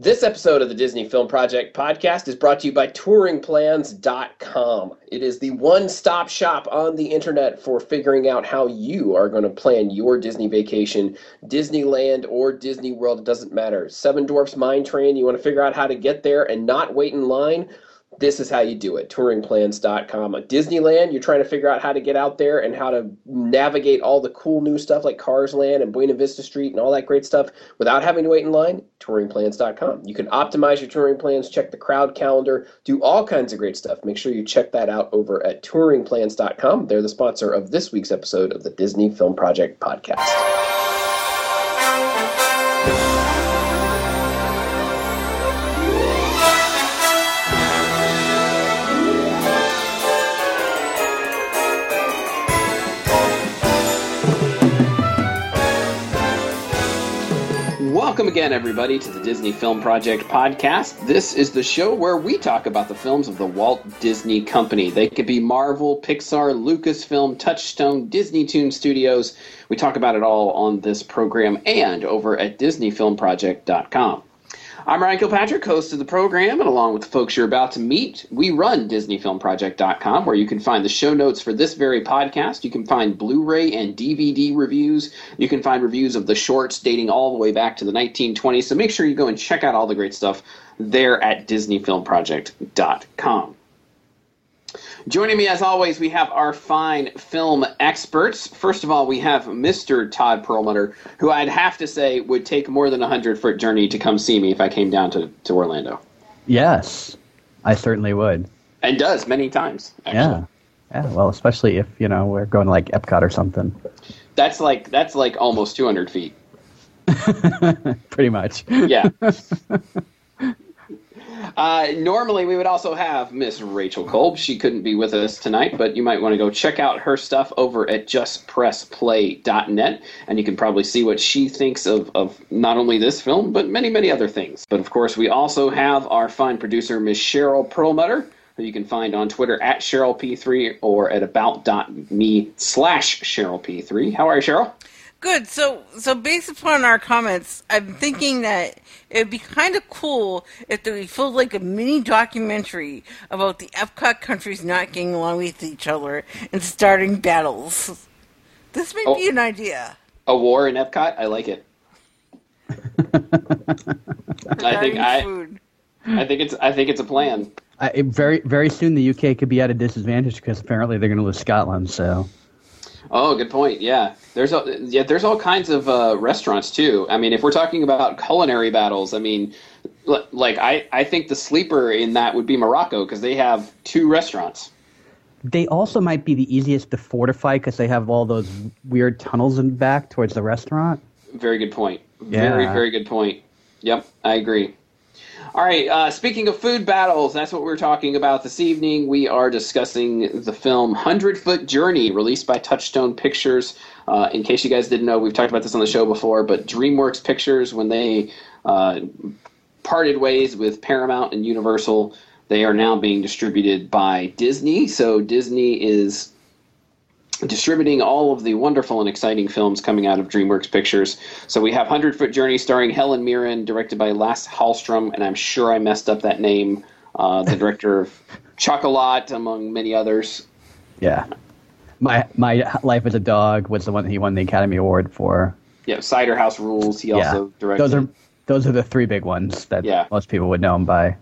This episode of the Disney Film Project podcast is brought to you by touringplans.com. It is the one stop shop on the internet for figuring out how you are going to plan your Disney vacation, Disneyland or Disney World, it doesn't matter. Seven Dwarfs Mine Train, you want to figure out how to get there and not wait in line? This is how you do it. touringplans.com at disneyland. You're trying to figure out how to get out there and how to navigate all the cool new stuff like cars land and buena vista street and all that great stuff without having to wait in line? touringplans.com you can optimize your touring plans check the crowd calendar do all kinds of great stuff. Make sure you check that out over at touringplans.com they're the sponsor of this week's episode of the disney film project podcast Welcome again, everybody, to the Disney Film Project podcast. This is the show where we talk about the films of the Walt Disney Company. They could be Marvel, Pixar, Lucasfilm, Touchstone, Disney Toon Studios. We talk about it all on this program and over at DisneyFilmProject.com. I'm Ryan Kilpatrick, host of the program, and along with the folks you're about to meet, we run DisneyFilmProject.com, where you can find the show notes for this very podcast. You can find Blu ray and DVD reviews. You can find reviews of the shorts dating all the way back to the 1920s. So make sure you go and check out all the great stuff there at DisneyFilmProject.com. Joining me, as always, we have our fine film experts. First of all, we have Mr. Todd Perlmutter, who I'd have to say would take more than a hundred foot journey to come see me if I came down to, to Orlando. Yes, I certainly would. And does many times. Actually. Yeah, yeah. Well, especially if you know we're going to like Epcot or something. That's like that's like almost two hundred feet. Pretty much. Yeah. Uh, normally, we would also have Miss Rachel Kolb. She couldn't be with us tonight, but you might want to go check out her stuff over at justpressplay.net, and you can probably see what she thinks of, of not only this film, but many, many other things. But of course, we also have our fine producer, Miss Cheryl Perlmutter, who you can find on Twitter at CherylP3 or at about.me slash CherylP3. How are you, Cheryl? Good. So, so based upon our comments, I'm thinking that it would be kind of cool if they felt like a mini documentary about the Epcot countries not getting along with each other and starting battles. This may oh, be an idea. A war in Epcot. I like it. I think I. Food. I think it's. I think it's a plan. I, very, very soon the UK could be at a disadvantage because apparently they're going to lose Scotland. So. Oh, good point. Yeah, there's a, yeah, there's all kinds of uh, restaurants too. I mean, if we're talking about culinary battles, I mean, like I, I think the sleeper in that would be Morocco because they have two restaurants. They also might be the easiest to fortify because they have all those weird tunnels in back towards the restaurant. Very good point. Yeah. Very very good point. Yep, I agree. All right. Uh, speaking of food battles, that's what we're talking about this evening. We are discussing the film Hundred Foot Journey, released by Touchstone Pictures. Uh, in case you guys didn't know, we've talked about this on the show before, but DreamWorks Pictures, when they uh, parted ways with Paramount and Universal, they are now being distributed by Disney. So Disney is distributing all of the wonderful and exciting films coming out of DreamWorks Pictures. So we have Hundred Foot Journey starring Helen Mirren, directed by Lasse Hallström, and I'm sure I messed up that name. Uh, the director of Chocolat, among many others. Yeah, my my life as a dog was the one that he won the Academy Award for. Yeah, Cider House Rules. He yeah. also directed. Those are those are the three big ones that yeah. most people would know him by.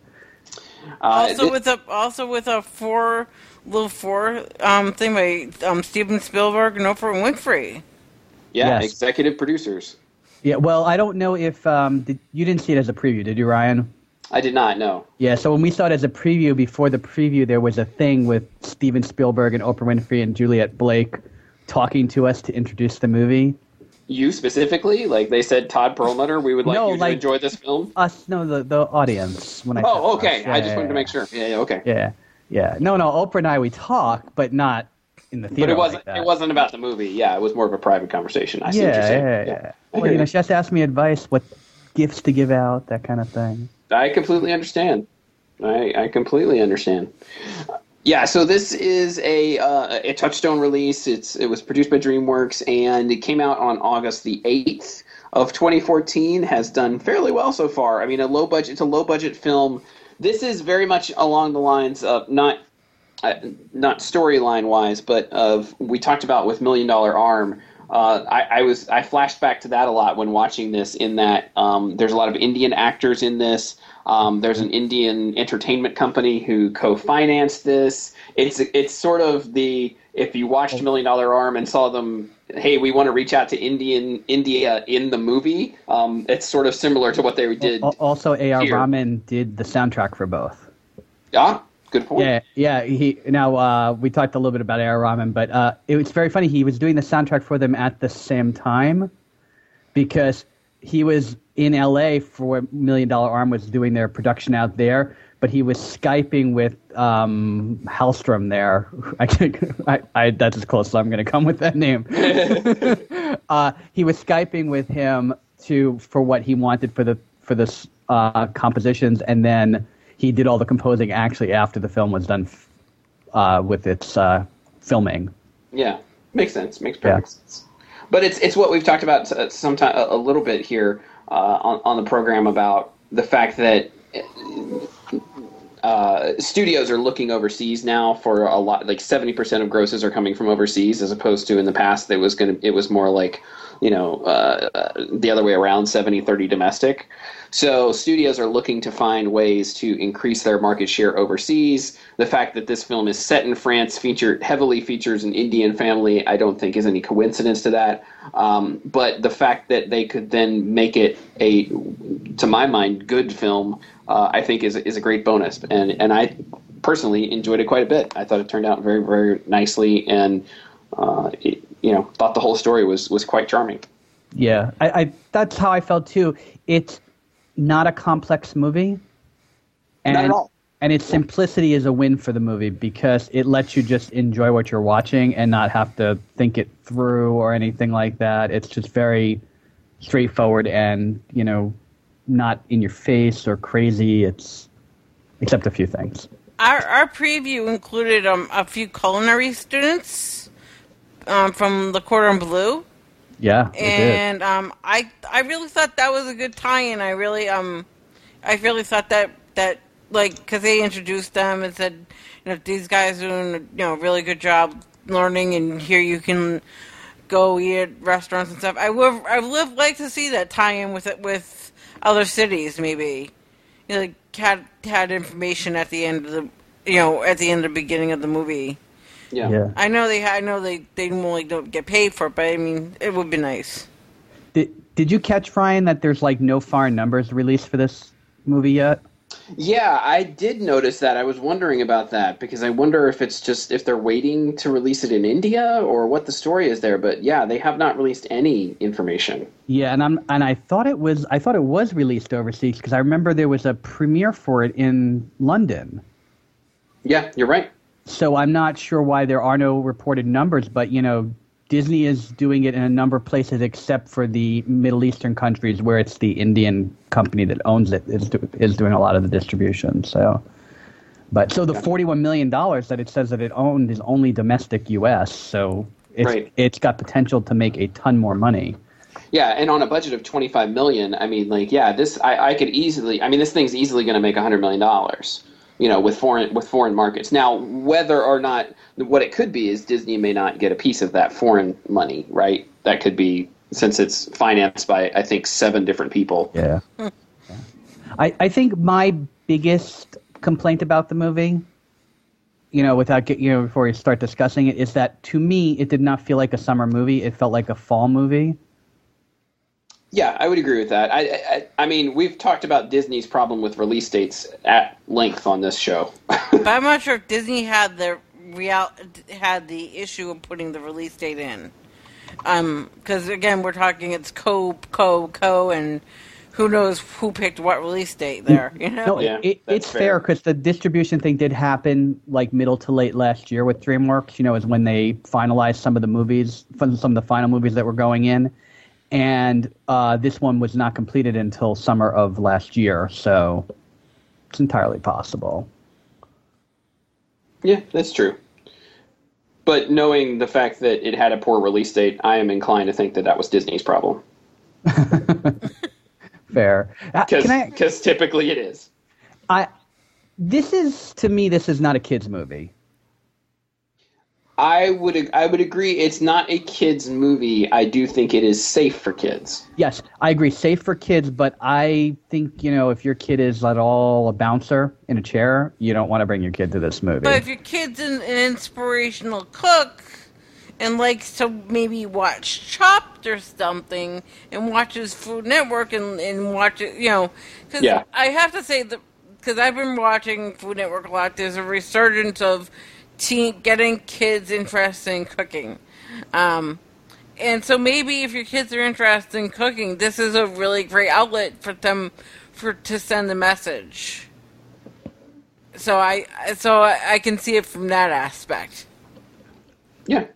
Uh, also with a also with a four little four um, thing by um, Steven Spielberg and Oprah Winfrey. Yeah, yes. executive producers. Yeah, well, I don't know if um, did, you didn't see it as a preview, did you, Ryan? I did not. know. Yeah, so when we saw it as a preview, before the preview, there was a thing with Steven Spielberg and Oprah Winfrey and Juliet Blake talking to us to introduce the movie. You specifically, like they said, Todd Perlmutter, we would like no, you like, to enjoy this film. Us, no, the the audience. When I oh, okay, yeah, I just yeah, wanted yeah. to make sure. Yeah, yeah, okay. Yeah, yeah. No, no, Oprah and I we talk, but not in the theater. But it wasn't. Like it wasn't about the movie. Yeah, it was more of a private conversation. I see yeah, what you're saying. Yeah, yeah. yeah. Well, you know, she has to ask me advice, what gifts to give out, that kind of thing. I completely understand. I, I completely understand. Yeah, so this is a uh, a Touchstone release. It's it was produced by DreamWorks and it came out on August the eighth of 2014 has done fairly well so far. I mean, a low budget, it's a low budget film. This is very much along the lines of not uh, not storyline wise, but of we talked about with Million Dollar Arm. Uh, I, I, was I flashed back to that a lot when watching this. In that um, there's a lot of Indian actors in this. Um, there's an Indian entertainment company who co-financed this. It's it's sort of the if you watched Million Dollar Arm and saw them, hey, we want to reach out to Indian India in the movie. Um, it's sort of similar to what they did. Also, A.R. Rahman did the soundtrack for both. Yeah, good point. Yeah, yeah. He now uh, we talked a little bit about A.R. Rahman, but uh, it was very funny. He was doing the soundtrack for them at the same time because he was in L.A. for Million Dollar Arm was doing their production out there but he was skyping with um, there. I, I, I, that's as close as I'm going to come with that name. uh, he was skyping with him to for what he wanted for the for the uh, compositions, and then he did all the composing actually after the film was done uh, with its uh, filming. Yeah, makes sense. Makes perfect yeah. sense. But it's it's what we've talked about sometime a, a little bit here uh, on on the program about the fact that uh, studios are looking overseas now for a lot. Like seventy percent of grosses are coming from overseas, as opposed to in the past, it was going to. It was more like, you know, uh, the other way around, 70-30 domestic. So studios are looking to find ways to increase their market share overseas. The fact that this film is set in France, featured heavily features an Indian family, I don't think is any coincidence to that. Um, but the fact that they could then make it a, to my mind, good film, uh, I think is is a great bonus. And and I personally enjoyed it quite a bit. I thought it turned out very very nicely, and uh, it, you know thought the whole story was was quite charming. Yeah, I, I that's how I felt too. It's not a complex movie. And, not at all. And its simplicity is a win for the movie because it lets you just enjoy what you're watching and not have to think it through or anything like that. It's just very straightforward and, you know, not in your face or crazy. It's except a few things. Our our preview included um, a few culinary students um, from the Quarter Cordon Bleu yeah, and um, I I really thought that was a good tie-in. I really um, I really thought that that like because they introduced them and said, you know, these guys are doing you know a really good job learning, and here you can go eat at restaurants and stuff. I would I would like to see that tie-in with it with other cities, maybe. You know, like had had information at the end of the you know at the end of the beginning of the movie. Yeah. yeah. I know they. I know they. They normally don't get paid for it, but I mean, it would be nice. Did Did you catch Ryan that there's like no foreign numbers released for this movie yet? Yeah, I did notice that. I was wondering about that because I wonder if it's just if they're waiting to release it in India or what the story is there. But yeah, they have not released any information. Yeah, and I'm and I thought it was I thought it was released overseas because I remember there was a premiere for it in London. Yeah, you're right. So I'm not sure why there are no reported numbers, but you know, Disney is doing it in a number of places except for the Middle Eastern countries where it's the Indian company that owns it is, do, is doing a lot of the distribution. So, but so the $41 million that it says that it owned is only domestic U.S. So it's, right. it's got potential to make a ton more money. Yeah, and on a budget of 25 million, I mean, like, yeah, this I, I could easily. I mean, this thing's easily going to make 100 million dollars you know, with foreign with foreign markets. Now, whether or not what it could be is Disney may not get a piece of that foreign money, right? That could be since it's financed by I think seven different people. Yeah. yeah. I I think my biggest complaint about the movie, you know, without get, you know before we start discussing it, is that to me it did not feel like a summer movie. It felt like a fall movie. Yeah, I would agree with that. I, I, I mean, we've talked about Disney's problem with release dates at length on this show. but I'm not sure if Disney had the real had the issue of putting the release date in. Um, because again, we're talking it's co co co, and who knows who picked what release date there. You know, no, yeah, it, it's fair because the distribution thing did happen like middle to late last year with DreamWorks. You know, is when they finalized some of the movies, some of the final movies that were going in and uh, this one was not completed until summer of last year, so it's entirely possible. Yeah, that's true. But knowing the fact that it had a poor release date, I am inclined to think that that was Disney's problem. Fair. Uh, can I? Because typically it is. I. This is to me. This is not a kids movie. I would I would agree. It's not a kids movie. I do think it is safe for kids. Yes, I agree. Safe for kids, but I think you know if your kid is at all a bouncer in a chair, you don't want to bring your kid to this movie. But if your kid's an, an inspirational cook and likes to maybe watch Chopped or something, and watches Food Network and and watch it, you know, because Yeah. I have to say that because I've been watching Food Network a lot. There's a resurgence of teen getting kids interested in cooking. Um, and so maybe if your kids are interested in cooking, this is a really great outlet for them for to send the message. So I so I, I can see it from that aspect. Yeah.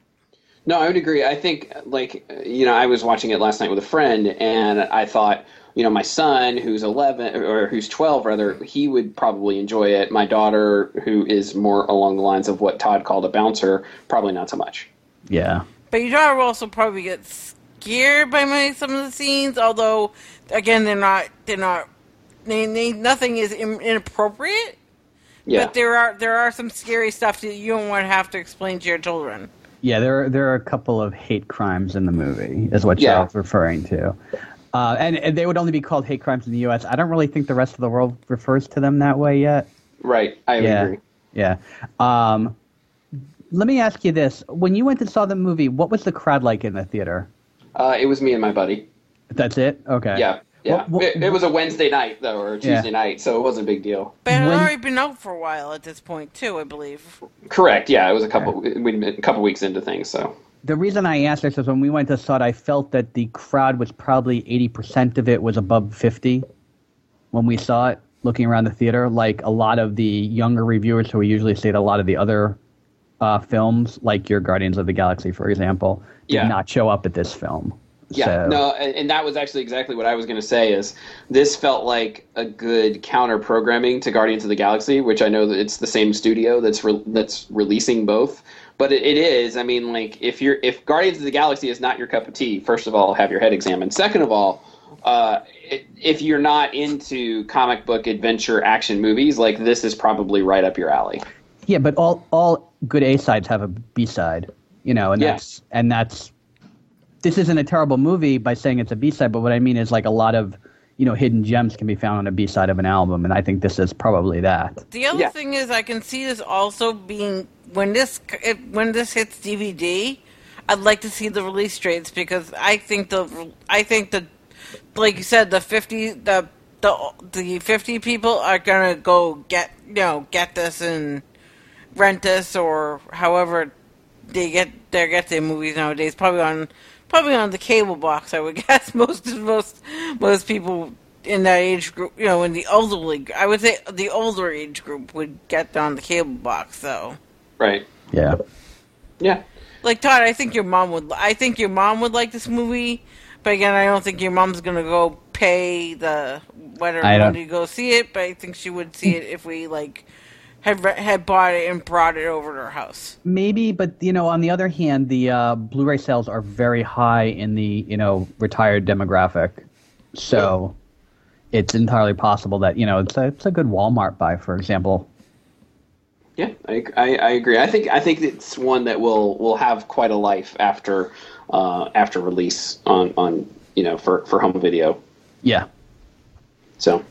No, I would agree. I think, like, you know, I was watching it last night with a friend, and I thought, you know, my son, who's 11, or who's 12, rather, he would probably enjoy it. My daughter, who is more along the lines of what Todd called a bouncer, probably not so much. yeah, But your daughter will also probably get scared by my, some of the scenes, although again they're not they're not they, they, nothing is in, inappropriate. Yeah. But there are there are some scary stuff that you don't want to have to explain to your children. yeah. There are, there are a couple of hate crimes in the movie, is what Yeah. Cheryl's referring to. Uh, and, and they would only be called hate crimes in the U.S. I don't really think the rest of the world refers to them that way yet. right. I would yeah, agree. yeah. Um, let me ask you this: When you went and saw the movie, what was the crowd like in the theater? Uh, it was me and my buddy. That's it. Okay. Yeah. Yeah. What- what- it, it was a Wednesday night, though, or a Yeah. Tuesday night, so it wasn't a big deal. But it had When- already been out for a while at this point too, I believe. Correct. Yeah. It was a couple, we'd been a couple weeks into things, so. The reason I asked this is when we went to saw it, I felt that the crowd was probably eighty percent of it was above fifty. When we saw it, looking around the theater, like a lot of the younger reviewers who we usually see at a lot of the other uh, films, like your Guardians of the Galaxy, for example, did Yeah. not show up at this film. Yeah, So- no, and, and that was actually exactly what I was going to say. Is this felt like a good counter programming to Guardians of the Galaxy, which I know that it's the same studio that's re- that's releasing both, but it, it is. I mean, like if you're if Guardians of the Galaxy is not your cup of tea, first of all, have your head examined. Second of all, uh, i if you're not into comic book adventure action movies, like this is probably right up your alley. Yeah, but all all good A sides have a B side, you know, and Yeah. that's and that's this isn't a terrible movie by saying it's a B side, but what I mean is like a lot of you know hidden gems can be found on a B side of an album, and I think this is probably that. The other Yeah. thing is, I can see this also being when this if, when this hits DVD. I'd like to see the release dates because I think the I think the like you said the fifty the the the fifty people are gonna go get you know get this and rent this or however they get they get their movies nowadays. Probably on probably on the cable box. I would guess most most most people in that age group, you know, in the elderly, I would say the older age group would get on the cable box though. Right. Yeah. Yeah. Like Todd, I think your mom would. I think your mom would like this movie, but again, I don't think your mom's gonna go pay the whatever I don't- money to go see it. But I think she would see it if we like had had bought it and brought it over to her house. Maybe, but you know, on the other hand, the uh, Blu-ray sales are very high in the you know retired demographic, so it's entirely possible that you know it's a it's a good Walmart buy, for example. Yeah, I, I, I agree. I think I think it's one that will will have quite a life after uh, after release on on you know for for home video. Yeah. So,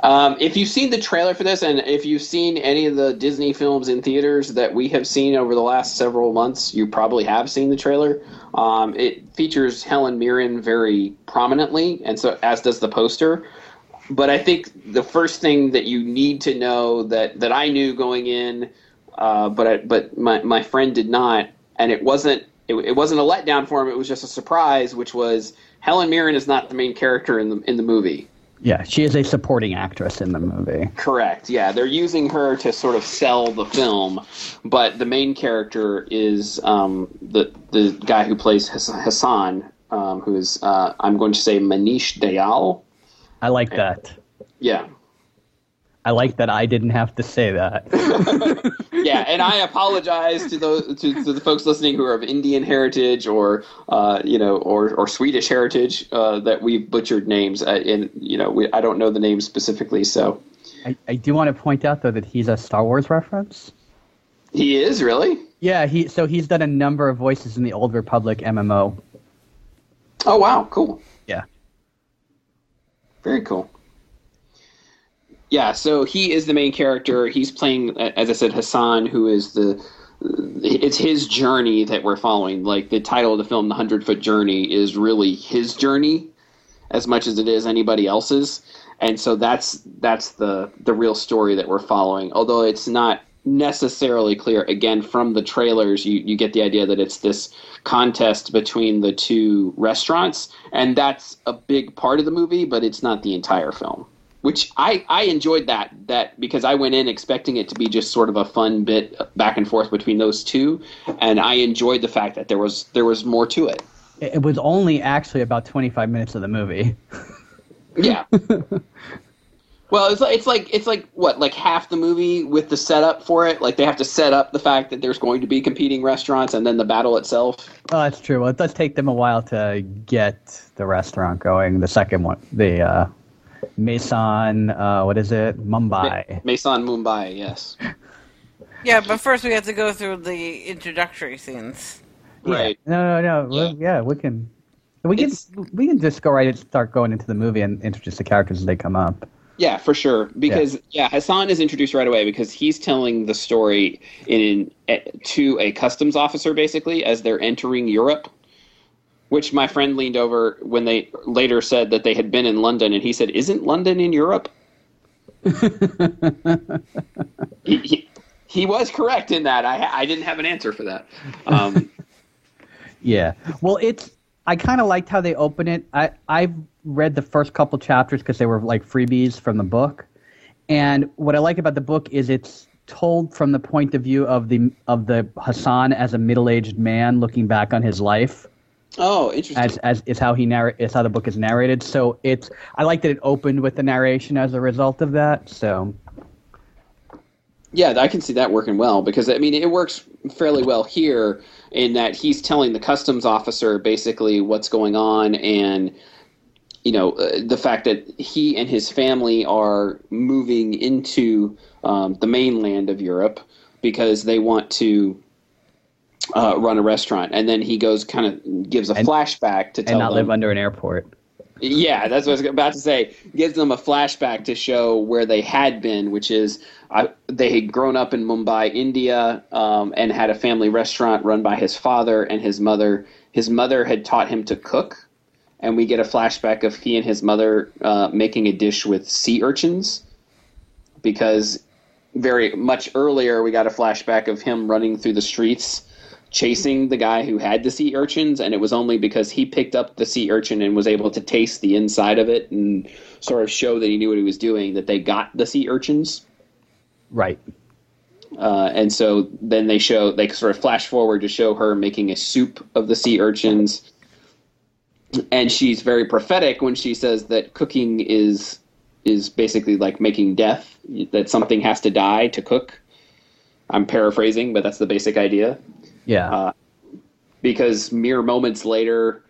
um, if you've seen the trailer for this, and if you've seen any of the Disney films in theaters that we have seen over the last several months, you probably have seen the trailer. Um, it features Helen Mirren very prominently, and so as does the poster. But I think the first thing that you need to know that that I knew going in, uh, but I, but my my friend did not, and it wasn't it, it wasn't a letdown for him. It was just a surprise, which was Helen Mirren is not the main character in the in the movie. Yeah, she is a supporting actress in the movie. Correct. Yeah, they're using her to sort of sell the film, but the main character is um, the the guy who plays Hassan, um, who is uh, I'm going to say Manish Dayal. I like that. Yeah, I like that I didn't have to say that. yeah, and I apologize to those to, to, the folks listening who are of Indian heritage or uh, you know or, or Swedish heritage uh, that we've butchered names. Uh, and you know, we, I don't know the names specifically, so. I, I do want to point out though that he's a Star Wars reference. He is really. Yeah, he so he's done a number of voices in the Old Republic MMO. Oh wow, cool. Yeah. Very cool. Yeah, so he is the main character. He's playing, as I said, Hassan, who is the. It's his journey that we're following. Like the title of the film, "The Hundred Foot Journey," is really his journey, as much as it is anybody else's. And so that's that's the the real story that we're following. Although it's not necessarily clear. Again, from the trailers, you, you get the idea that it's this contest between the two restaurants, and that's a big part of the movie, but it's not the entire film. Which I, I enjoyed that that because I went in expecting it to be just sort of a fun bit back and forth between those two, and I enjoyed the fact that there was there was more to it. It was only actually about twenty five minutes of the movie. yeah. Well, it's like it's like it's like what like half the movie with the setup for it. Like they have to set up the fact that there's going to be competing restaurants, and then the battle itself. Oh, that's true. Well, it does take them a while to get the restaurant going. The second one, the uh, Maison, uh, what is it? Mumbai. Maison Mumbai, yes. Yeah, but first we have to go through the introductory scenes. Right. Yeah. No, no, no. Yeah. yeah, we can. We can it's, we can just go right and start going into the movie and introduce the characters as they come up. Yeah, for sure. Because yeah. yeah, Hassan is introduced right away because he's telling the story in, in to a customs officer basically as they're entering Europe. Which my friend leaned over when they later said that they had been in London, and he said, "Isn't London in Europe?" he, he, he, was correct in that. I I didn't have an answer for that. Um, yeah, well, it's I kind of liked how they open it. I I've read the first couple chapters because they were like freebies from the book, and what I like about the book is it's told from the point of view of the of the Hassan as a middle aged man looking back on his life. Oh, interesting. As as is how he narrate is how the book is narrated. So it's I like that it opened with the narration as a result of that. So yeah, I can see that working well because I mean it works fairly well here in that he's telling the customs officer basically what's going on and you know uh, the fact that he and his family are moving into um, the mainland of Europe because they want to uh, run a restaurant, and then he goes kind of gives a and, flashback to tell and not them, live under an airport. Yeah, that's what I was about to say. Gives them a flashback to show where they had been, which is uh, they had grown up in Mumbai, India, um, and had a family restaurant run by his father and his mother. His mother had taught him to cook, and we get a flashback of he and his mother uh, making a dish with sea urchins because very much earlier we got a flashback of him running through the streets chasing the guy who had the sea urchins, and it was only because he picked up the sea urchin and was able to taste the inside of it and sort of show that he knew what he was doing that they got the sea urchins. Right. Uh, and so then they show they sort of flash forward to show her making a soup of the sea urchins, and she's very prophetic when she says that cooking is is basically like making death that something has to die to cook. I'm paraphrasing, but that's the basic idea. Yeah. Uh, because mere moments later,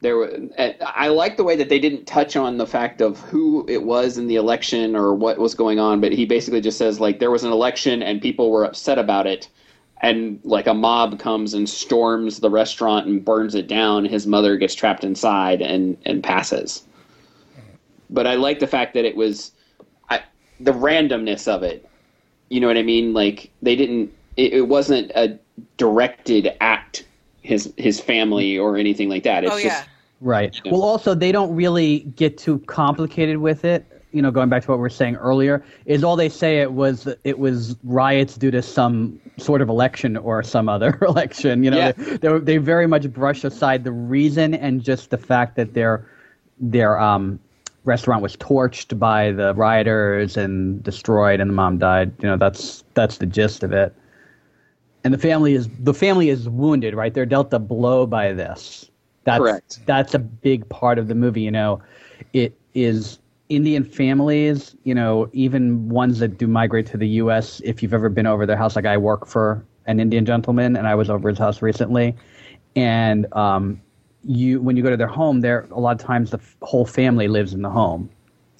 there were. I like the way that they didn't touch on the fact of who it was in the election or what was going on, but he basically just says like there was an election and people were upset about it, and like a mob comes and storms the restaurant and burns it down. His mother gets trapped inside and and passes. But I like the fact that it was I, the randomness of it. You know what I mean? Like they didn't. It, it wasn't a directed at his his family or anything like that. It's oh, yeah. just right. You know. Well, also they don't really get too complicated with it. You know, going back to what we were saying earlier, is all they say it was it was riots due to some sort of election or some other election. You know, yeah. they, they, they very much brush aside the reason and just the fact that their their um restaurant was torched by the rioters and destroyed and the mom died. You know, that's that's the gist of it and the family is the family is wounded, right? They're dealt a blow by this. That's, Correct. That's a big part of the movie. You know, it is Indian families, you know, even ones that do migrate to the U.S. If you've ever been over their house, like I work for an Indian gentleman, and I was over his house recently, and um, you when you go to their home, there a lot of times the f- whole family lives in the home.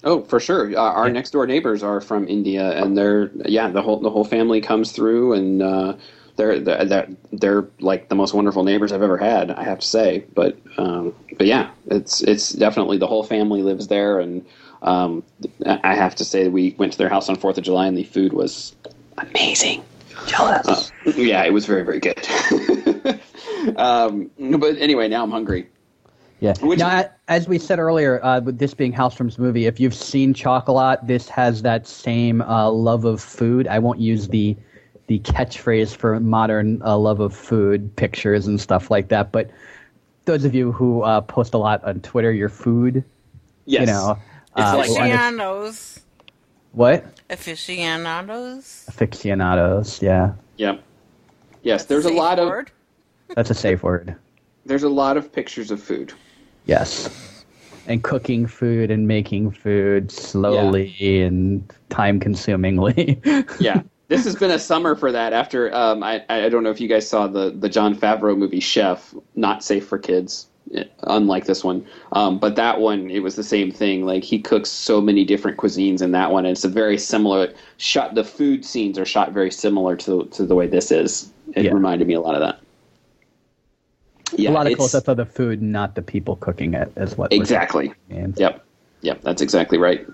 Oh, for sure. Uh, our Yeah. next door neighbors are from India, and they're yeah, the whole the whole family comes through, and uh, they're they're they're they're like the most wonderful neighbors I've ever had. I have to say, but um, but yeah, it's it's definitely the whole family lives there, and um, I have to say we went to their house on Fourth of July, and the food was amazing. Jealous. Uh, yeah, it was very very good. um, but anyway, now I'm hungry. Yeah. Which- now, as we said earlier, uh, with this being Hallstrom's movie, if you've seen Chocolat, this has that same uh, love of food. I won't use the the catchphrase for modern uh, love of food pictures and stuff like that, but those of you who uh, post a lot on Twitter, your food, Yes, you know, It's uh, like- Aficionados. what Aficionados. aficionados? Yeah, Yep. Yes, there's a Safe lot of that's a safe word. there's a lot of pictures of food. Yes. And cooking food and making food slowly and time consumingly. yeah this has been a summer for that after um, I, I don't know if you guys saw the, the Jon Favreau movie chef not safe for kids eh, unlike this one um, but that one it was the same thing like he cooks so many different cuisines in that one and it's a very similar shot the food scenes are shot very similar to, to the way this is it Yeah. reminded me a lot of that yeah a lot of close ups of the food, not the people cooking it, is what exactly. Yep. Yep, that's exactly right.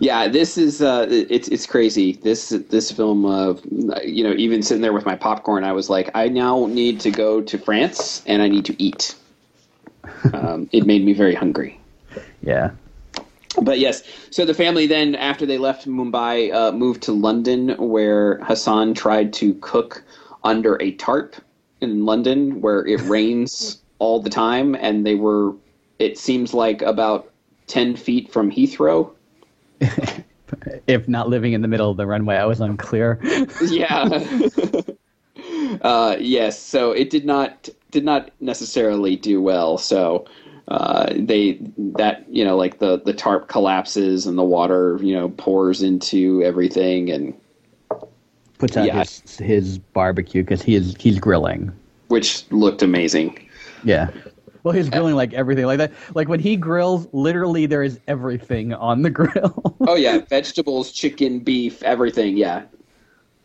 Yeah, this is uh, it's it's crazy. This this film, uh, you know, even sitting there with my popcorn, I was like, I now need to go to France and I need to eat. Um, it made me very hungry. Yeah. But yes, so the family then, after they left Mumbai, uh, moved to London, where Hassan tried to cook under a tarp in London, where it rains all the time, and they were, it seems like about ten feet from Heathrow. If not living in the middle of the runway, I was unclear. yeah. uh, yes. So it did not did not necessarily do well. So uh, they that you know like the the tarp collapses and the water you know pours into everything and Puts out Yeah. his, his barbecue because he is he's grilling. which looked amazing. Yeah. Well, he's grilling like everything like that. Like when he grills, literally there is everything on the grill. Oh yeah, vegetables, chicken, beef, everything. Yeah.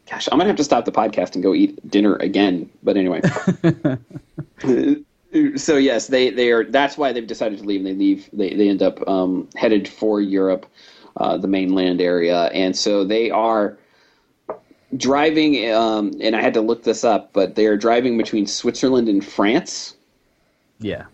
Gosh, I'm gonna have to stop the podcast and go eat dinner again. But anyway. so yes, they they are. That's why they've decided to leave. And they leave. They they end up um, headed for Europe, uh, the mainland area, and so they are driving. Um, and I had to look this up, but they are driving between Switzerland and France yeah.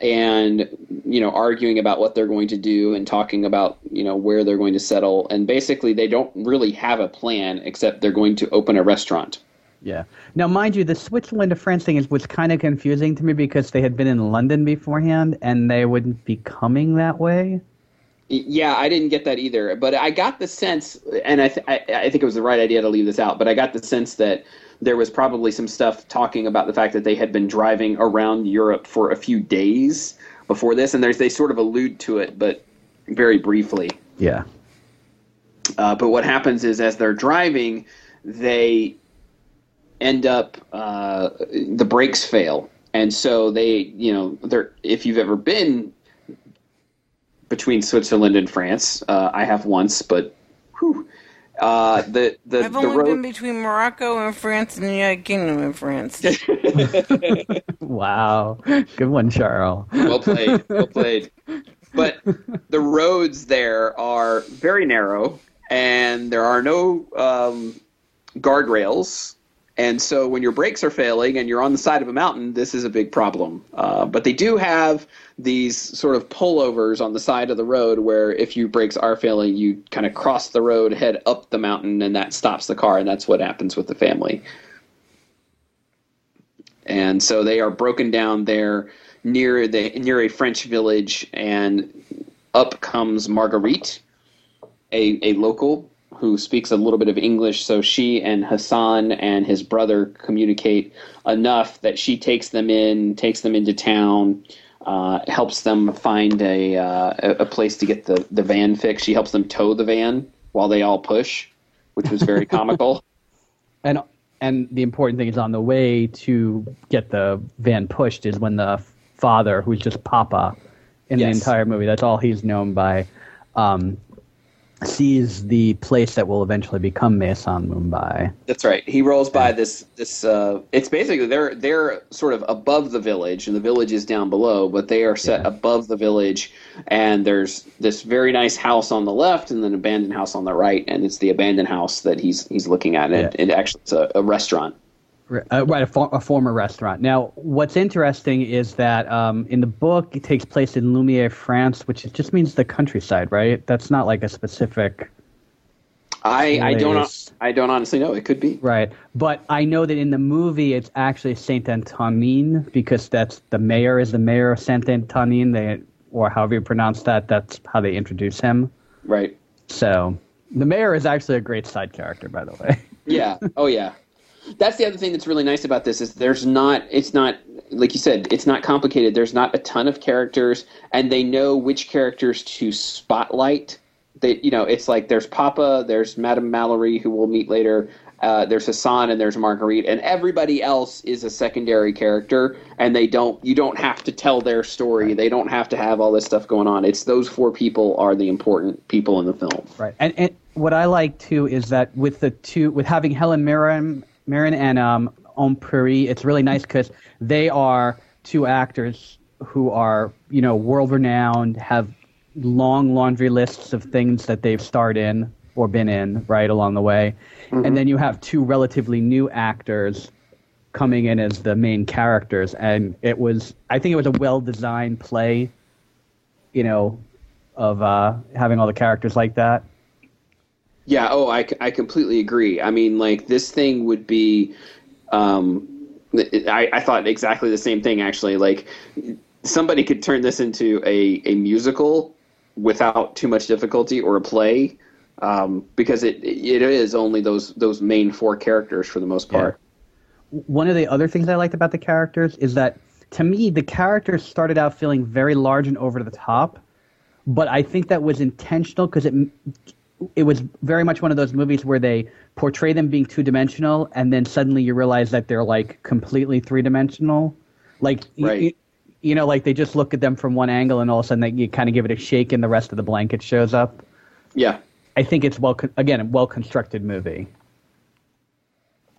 and you know arguing about what they're going to do and talking about you know where they're going to settle and basically they don't really have a plan except they're going to open a restaurant Yeah. Now, mind you, the Switzerland to France thing is was kind of confusing to me because they had been in London beforehand and they wouldn't be coming that way. Yeah i didn't get that either but i got the sense and I, th- I, I think it was the right idea to leave this out but i got the sense that there was probably some stuff talking about the fact that they had been driving around europe for a few days before this and there's they sort of allude to it but very briefly Yeah. Uh, but what happens is, as they're driving, they end up uh, the brakes fail, and so they, you know, they're if you've ever been between Switzerland and France, uh, I have once, but whew, uh, the the I've the only road. been between Morocco and France and the United Kingdom and France. Wow. Good one, Cheryl. well played, well played. But the roads there are very narrow, and there are no um, guardrails. And so, when your brakes are failing and you're on the side of a mountain, this is a big problem. Uh, but they do have these sort of pullovers on the side of the road where, if your brakes are failing, you kind of cross the road, head up the mountain, and that stops the car. And that's what happens with the family and so they are broken down there near the near a French village, and up comes Marguerite, a a local who speaks a little bit of English. So she and Hassan and his brother communicate enough that she takes them in, takes them into town. uh, helps them find a uh, a place to get the the van fixed. She helps them tow the van while they all push, which was very comical. And and the important thing is on the way to get the van pushed is when the father, who's just Papa in yes. the entire movie, that's all he's known by, um, sees the place that will eventually become Maison Mumbai. That's right. He rolls by this this. Uh, it's basically they're they're sort of above the village, and the village is down below, but they are set yeah. above the village. And there's this very nice house on the left, and an abandoned house on the right, and it's the abandoned house that he's he's looking at. And yeah. it, it actually it's a, a restaurant. Uh, right, a, for, a, former restaurant. Now, what's interesting is that um, in the book, it takes place in Lumiere, France, which just means the countryside, right? That's not like a specific. I, I don't I don't honestly know. It could be right, but I know that in the movie it's actually Saint Antonin because that's the mayor is the mayor of Saint Antonin. They or however you pronounce that. That's how they introduce him. Right. So the mayor is actually a great side character, by the way. yeah. Oh yeah that's the other thing that's really nice about this is there's not it's not like you said it's not complicated there's not a ton of characters and they know which characters to spotlight they you know it's like there's papa there's madame mallory who we'll meet later uh, there's Hassan and there's Marguerite, and everybody else is a secondary character, and they don't. You don't have to tell their story. They don't have to have all this stuff going on. It's those four people are the important people in the film. Right, and, and what I like too is that with the two, with having Helen Mirren Mirren and um, Om Puri. It's really nice because they are two actors who are, you know, world renowned, have long laundry lists of things that they've starred in or been in right along the way. Mm-hmm. And then you have two relatively new actors coming in as the main characters. And it was, I think it was a well designed play, you know, of uh, having all the characters like that. Yeah. Oh, I, I completely agree. I mean, like this thing would be. Um, I, I thought exactly the same thing. Actually, like somebody could turn this into a, a musical without too much difficulty or a play um, because it it is only those those main four characters for the most part. Yeah. One of the other things I liked about the characters is that to me the characters started out feeling very large and over the top, but I think that was intentional because it it was very much one of those movies where they portray them being two dimensional, and then suddenly you realize that they're like completely three dimensional. Like, right. you, you, know, like they just look at them from one angle, and all of a sudden they, you kind of give it a shake, and the rest of the blanket shows up. Yeah, I think it's well again a well constructed movie.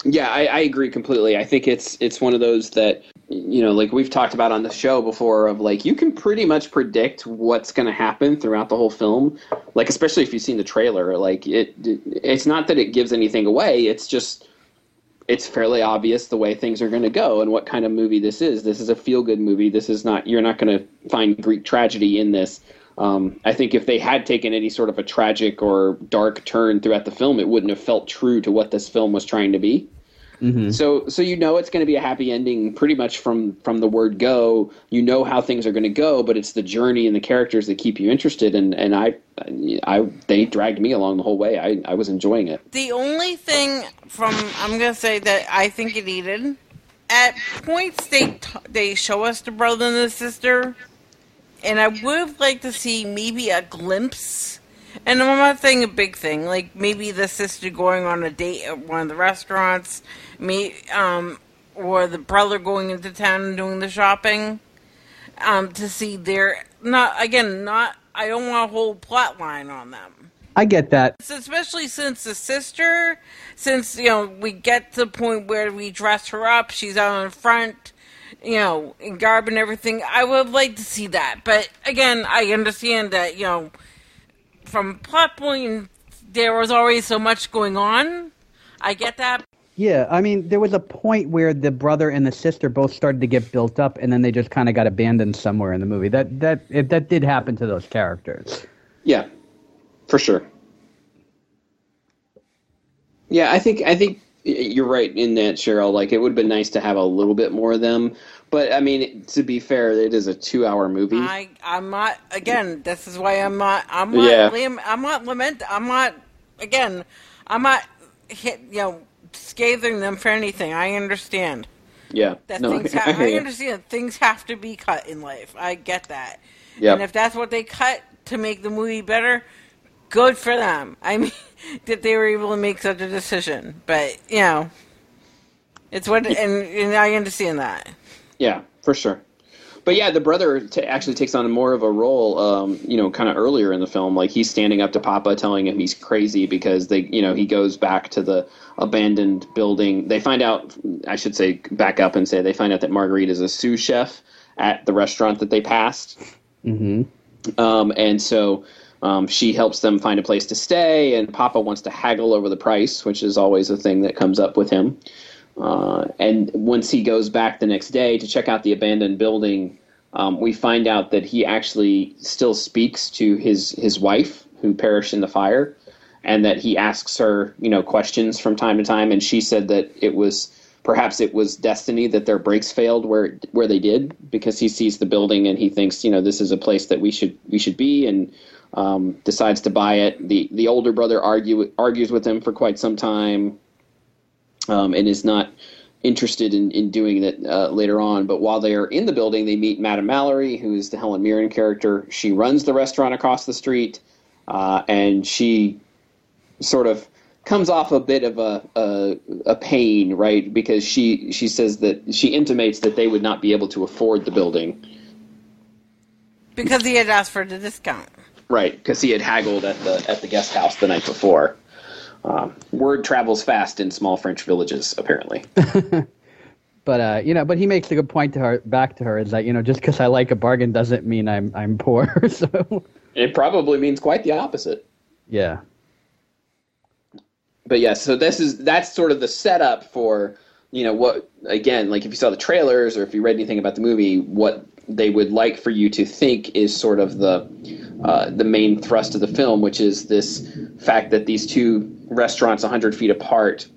Yeah, I, I, agree completely. I think it's it's one of those that you know, like we've talked about on the show before, of like you can pretty much predict what's going to happen throughout the whole film. Like especially if you've seen the trailer, like it, it's not that it gives anything away. It's just it's fairly obvious the way things are going to go and what kind of movie this is. This is a feel good movie. This is not. You're not going to find Greek tragedy in this. Um, I think if they had taken any sort of a tragic or dark turn throughout the film, it wouldn't have felt true to what this film was trying to be. Mm-hmm. So so you know it's going to be a happy ending pretty much from from the word go. You know how things are going to go, but it's the journey and the characters that keep you interested. And and I I they dragged me along the whole way. I I was enjoying it. The only thing from I'm going to say that I think it needed at points they t- they show us the brother and the sister, and I would have liked to see maybe a glimpse and I'm not saying a big thing, like maybe the sister going on a date at one of the restaurants, me, um, or the brother going into town and doing the shopping, um, to see their not again not. I don't want a whole plot line on them. I get that, especially since the sister, since you know we get to the point where we dress her up, she's out in front you know, in garb and everything. I would like to see that. But again, I understand that, you know, from plot point, there was already so much going on. I get that. Yeah, I mean, there was a point where the brother and the sister both started to get built up, and then they just kind of got abandoned somewhere in the movie. That that it, that did happen to those characters. Yeah, for sure. Yeah, I think I think you're right in that, Cheryl. Like, it would have been nice to have a little bit more of them. But I mean, to be fair, it is a two-hour movie. I, I'm not. Again, this is why I'm not. I'm not. Yeah. Liam, I'm not lament. I'm not. Again, I'm not hit. You know, scathing them for anything. I understand. Yeah. That no, things I, ha- hear I understand things have to be cut in life. I get that. Yep. And if that's what they cut to make the movie better, good for them. I mean, that they were able to make such a decision. But you know, it's what, and, and I understand that. Yeah, for sure. But yeah, the brother t- actually takes on more of a role, um, you know, kind of earlier in the film. Like he's standing up to Papa, telling him he's crazy because they, you know, he goes back to the abandoned building. They find out, I should say, back up and say they find out that Marguerite is a sous chef at the restaurant that they passed. Mm-hmm. Um, and so um, she helps them find a place to stay, and Papa wants to haggle over the price, which is always a thing that comes up with him. Uh, and once he goes back the next day to check out the abandoned building, um, we find out that he actually still speaks to his his wife who perished in the fire, and that he asks her, you know, questions from time to time. And she said that it was perhaps it was destiny that their brakes failed where where they did because he sees the building and he thinks, you know, this is a place that we should we should be and. Um, decides to buy it. The the older brother argue argues with him for quite some time um, and is not interested in, in doing it uh, later on. But while they are in the building, they meet Madame Mallory, who is the Helen Mirren character. She runs the restaurant across the street, uh, and she sort of comes off a bit of a, a a pain, right? Because she she says that she intimates that they would not be able to afford the building, Because he had asked for the discount. right? Because he had haggled at the at the guest house the night before. Um, word travels fast in small French villages, apparently. But uh, you know, but he makes a good point to her back to her is that you know just because I like a bargain doesn't mean I'm I'm poor. so It probably means quite the opposite. yeah, but yeah, so this is that's sort of the setup for you know what again, like if you saw the trailers or if you read anything about the movie, what they would like for you to think is sort of the uh, the main thrust of the film, which is this fact that these two restaurants, hundred feet apart,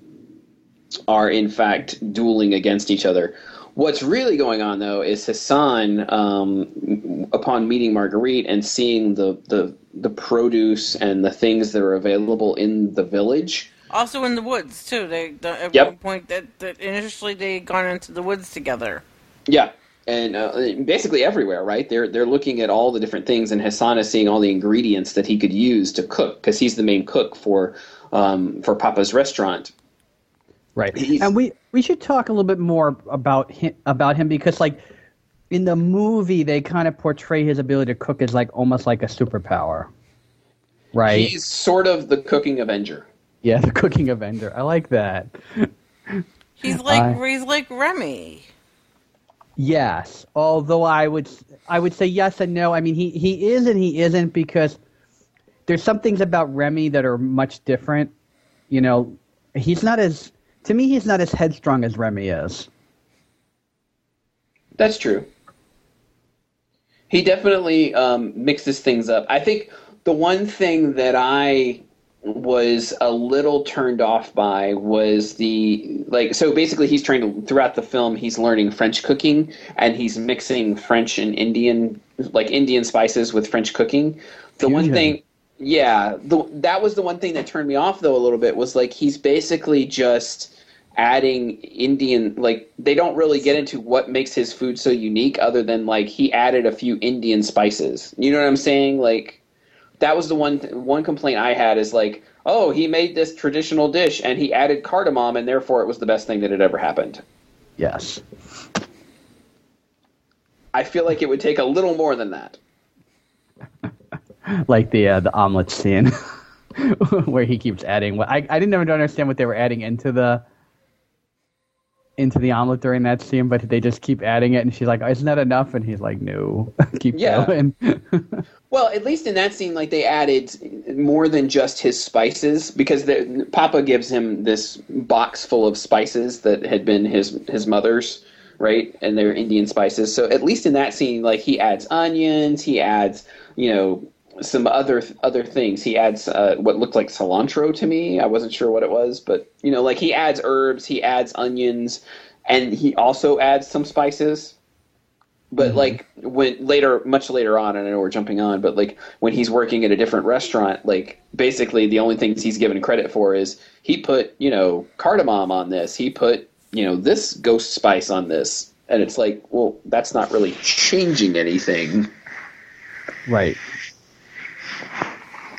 are in fact dueling against each other. What's really going on, though, is Hassan, um, upon meeting Marguerite and seeing the, the the produce and the things that are available in the village, Also in the woods too. They the, at Yep. one point that, that initially they had gone into the woods together. Yeah, and uh, basically everywhere, right? They're they're looking at all the different things, and Hassan is seeing all the ingredients that he could use to cook because he's the main cook for um, for Papa's restaurant. right. He's- And we we should talk a little bit more about him about him because like in the movie they kind of portray his ability to cook as like almost like a superpower, right? He's sort of the cooking Avenger. yeah, the cooking Avenger. I like that. He's like I- he's like Remy. Yes, although I would I would say yes and no. I mean, he he is and he isn't because there's some things about Remy that are much different. You know, he's not as to me he's not as headstrong as Remy is. That's true. He definitely um, mixes things up. I think the one thing that I was a little turned off by was the like so basically he's trying to throughout the film he's learning French cooking and he's mixing French and Indian like Indian spices with French cooking. The one thing yeah, the, that was the one thing that turned me off though a little bit was like he's basically just adding Indian like they don't really get into what makes his food so unique other than like he added a few Indian spices. You know what I'm saying? Like that was the one one complaint I had is like, oh, he made this traditional dish and he added cardamom and therefore it was the best thing that had ever happened. Yes. I feel like it would take a little more than that. Like the uh, the omelet scene where he keeps adding. I I didn't even understand what they were adding into the into the omelet during that scene, but they just keep adding it, and she's like, "Isn't that enough?" And he's like, "No, keep Yeah. going." Well, at least in that scene, like they added more than just his spices because the, Papa gives him this box full of spices that had been his his mother's, right? And they're Indian spices. So at least in that scene, like he adds onions, he adds you know some other other things. He adds uh, what looked like cilantro to me. I wasn't sure what it was, but you know, like he adds herbs, he adds onions, and he also adds some spices but like when later much later on and i know we're jumping on but like when he's working at a different restaurant like basically the only things he's given credit for is he put you know cardamom on this he put you know, this ghost spice on this, and it's like, well, that's not really changing anything. Right.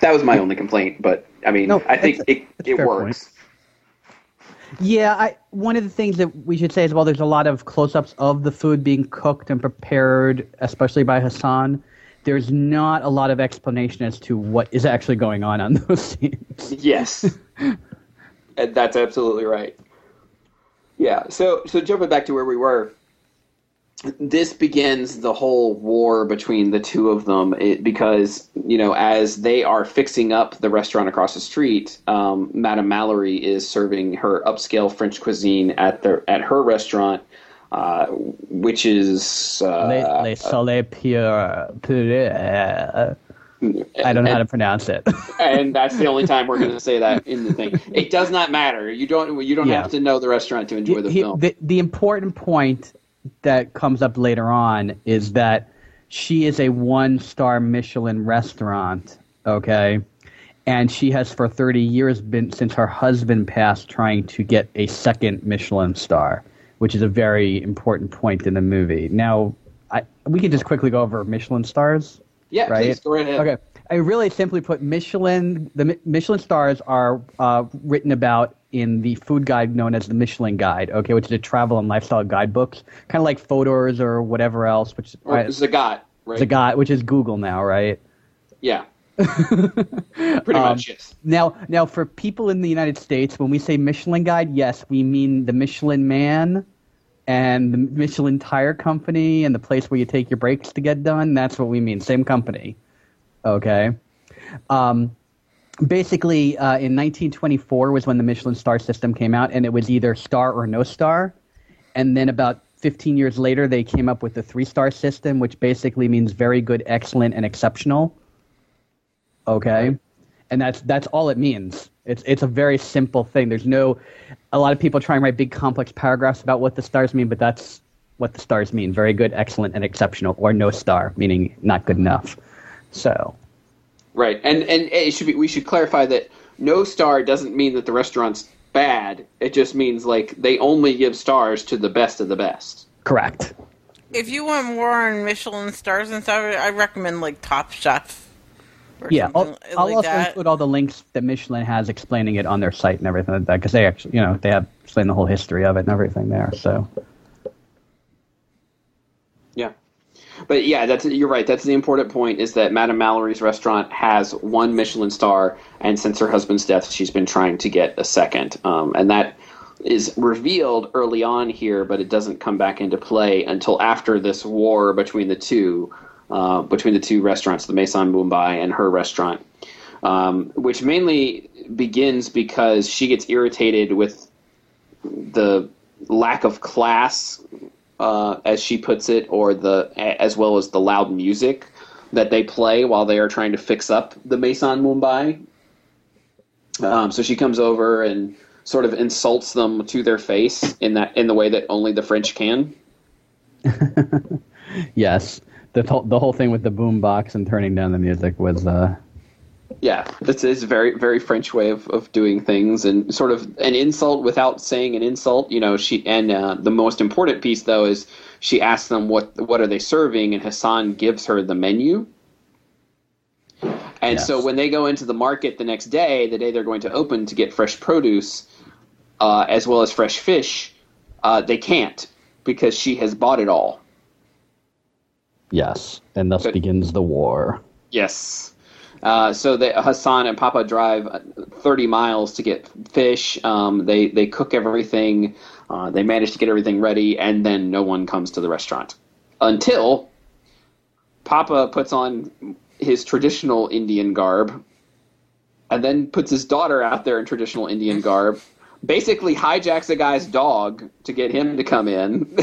That was my only complaint, but I mean, No, I think it it fair works. Yeah, I, one of the things that we should say as well, there's a lot of close-ups of the food being cooked and prepared, especially by Hassan. There's not a lot of explanation as to what is actually going on on those scenes. Yes, and that's absolutely right. Yeah. So so jumping back to where we were, this begins the whole war between the two of them it, because you know as they are fixing up the restaurant across the street, um, Madame Mallory is serving her upscale French cuisine at the at her restaurant. Uh, which is uh, soleils pure, pure, I don't know how to pronounce it. and that's the only time we're going to say that in the thing. It does not matter. You don't. You don't Yeah. have to know the restaurant to enjoy the He- film. the, the important point that comes up later on is that she is a one star Michelin restaurant, okay? And she has for 30 years been, since her husband passed, trying to get a second Michelin star, which is a very important point in the movie. Now, I, we can just quickly go over Michelin stars. yeah, right? please go right ahead. Okay. I really simply put Michelin. The Michelin stars are uh, written about in the food guide known as the Michelin Guide. Okay, which is a travel and lifestyle guidebooks, kind of like Fodor's or whatever else. Which Or right, Zagat, right? Zagat, which is Google now, right? Yeah. Pretty Um, much, yes. Now, now for people in the United States, when we say Michelin Guide, yes, we mean the Michelin Man and the Michelin Tire Company and the place where you take your brakes to get done. That's what we mean. Same company. Okay. Um, basically, uh, in 1924 was when the Michelin star system came out, and it was either star or no star. And then about 15 years later, they came up with the three star system, which basically means very good, excellent, and exceptional. Okay, and that's that's all it means. It's it's a very simple thing. There's no, a lot of people try and write big complex paragraphs about what the stars mean, but that's what the stars mean: very good, excellent, and exceptional, or no star, meaning not good enough. So Right, and and it should be. We should clarify that no star doesn't mean that the restaurant's bad. It just means like they only give stars to the best of the best. correct. If you want more on Michelin stars and stuff, I recommend like Top Chef. Or Yeah, I'll, something I'll like also that. include all the links that Michelin has explaining it on their site and everything like that because they actually, you know, they have explained the whole history of it and everything there. So Yeah, but yeah, that's you're right. That's the important point. Is that Madame Mallory's restaurant has one Michelin star, and since her husband's death, she's been trying to get a second. Um, and that is revealed early on here, but it doesn't come back into play until after this war between the two, uh, between the two restaurants, the Maison Mumbai and her restaurant, um, which mainly begins because she gets irritated with the lack of class uh, as she puts it, or the as well as the loud music that they play while they are trying to fix up the Maison Mumbai. Um, so she comes over and sort of insults them to their face in that in the way that only the French can. yes, the the whole thing with the boom box and turning down the music was uh, Yeah, it's a very very French way of, of doing things, and sort of an insult without saying an insult. You know, she and uh, the most important piece though is she asks them what what are they serving, and Hassan gives her the menu. And so when they go into the market the next day, the day they're going to open to get fresh produce, uh, as well as fresh fish, uh, they can't because she has bought it all. yes, and thus But- begins the war. Yes. Uh, so they, Hassan and Papa drive uh, 30 miles to get fish. Um, they they cook everything. Uh, they manage to get everything ready, and then no one comes to the restaurant until Papa puts on his traditional Indian garb, and then puts his daughter out there in traditional Indian garb. Basically, hijacks a guy's dog to get him to come in.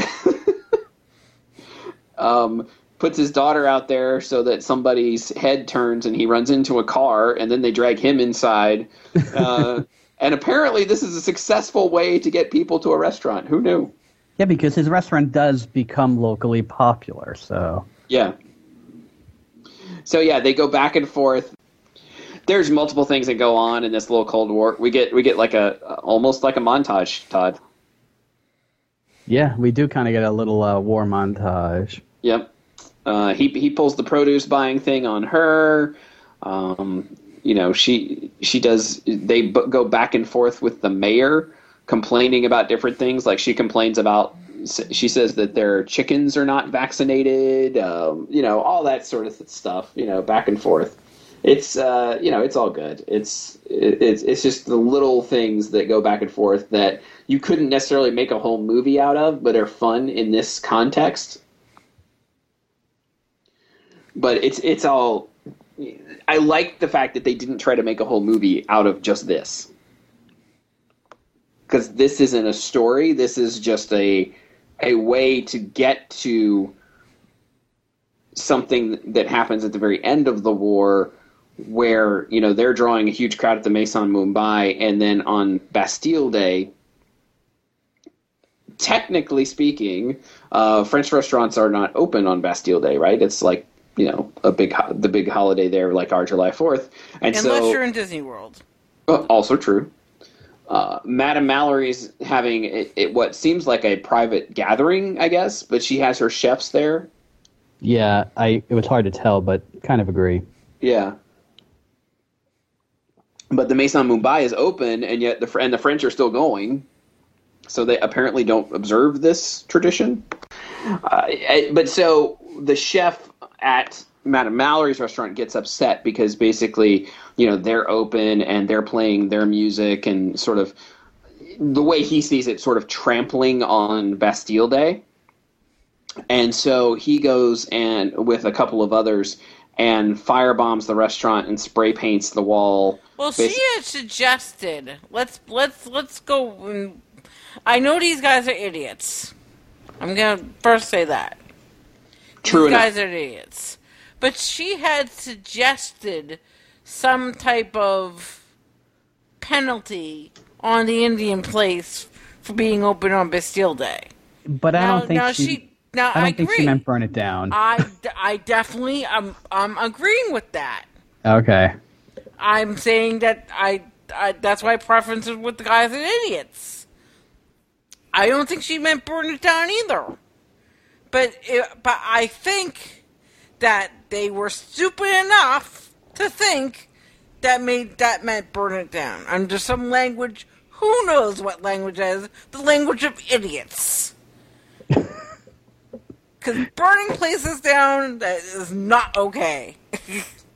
um, puts his daughter out there so that somebody's head turns and he runs into a car and then they drag him inside. Uh, and apparently, this is a successful way to get people to a restaurant. Who knew? Yeah, because his restaurant does become locally popular. So Yeah. So yeah, they go back and forth. There's multiple things that go on in this little Cold War. We get we get like a almost like a montage, Todd. Yeah, we do kind of get a little uh, war montage. Yep. Uh, he he pulls the produce buying thing on her. Um, you know, she she does. They b- go back and forth with the mayor, complaining about different things. Like she complains about. She says that their chickens are not vaccinated. Um, you know, all that sort of stuff. You know, back and forth. It's uh, you know, it's all good. It's it's it's just the little things that go back and forth that you couldn't necessarily make a whole movie out of, but are fun in this context but it's it's all. I like the fact that they didn't try to make a whole movie out of just this, because this isn't a story. This is just a a way to get to something that happens at the very end of the war where you know they're drawing a huge crowd at the Maison Mumbai, and then on Bastille Day, technically speaking, uh, French restaurants are not open on Bastille Day, right? It's like you know a big the big holiday there like our July Fourth, and unless so, you're in Disney World. Uh, also true. Uh, Madame Mallory's having it, it, what seems like a private gathering, I guess, but she has her chefs there. Yeah, I it was hard to tell, but kind of agree. Yeah. But the Maison Mumbai is open, and yet the and the French are still going, so they apparently don't observe this tradition. Uh, but so the chef at Madame Mallory's restaurant gets upset because basically, you know, they're open and they're playing their music and sort of the way he sees it, sort of trampling on Bastille Day. And so he goes and with a couple of others and firebombs the restaurant and spray paints the wall. Well, she had suggested let's let's let's go. I know these guys are idiots. I'm gonna first say that. True These enough. guys are idiots. But she had suggested some type of penalty on the Indian place for being open on Bastille Day. But now, I don't think now she, she. Now I don't I think agree. she meant burn it down. I, I definitely I'm I'm agreeing with that. okay. I'm saying that I, I that's why preference is with the guys and idiots. I don't think she meant burn it down either. But it, but I think that they were stupid enough to think that made that meant burn it down under some language. Who knows what language that is? The language of idiots. Because burning places down that is not okay.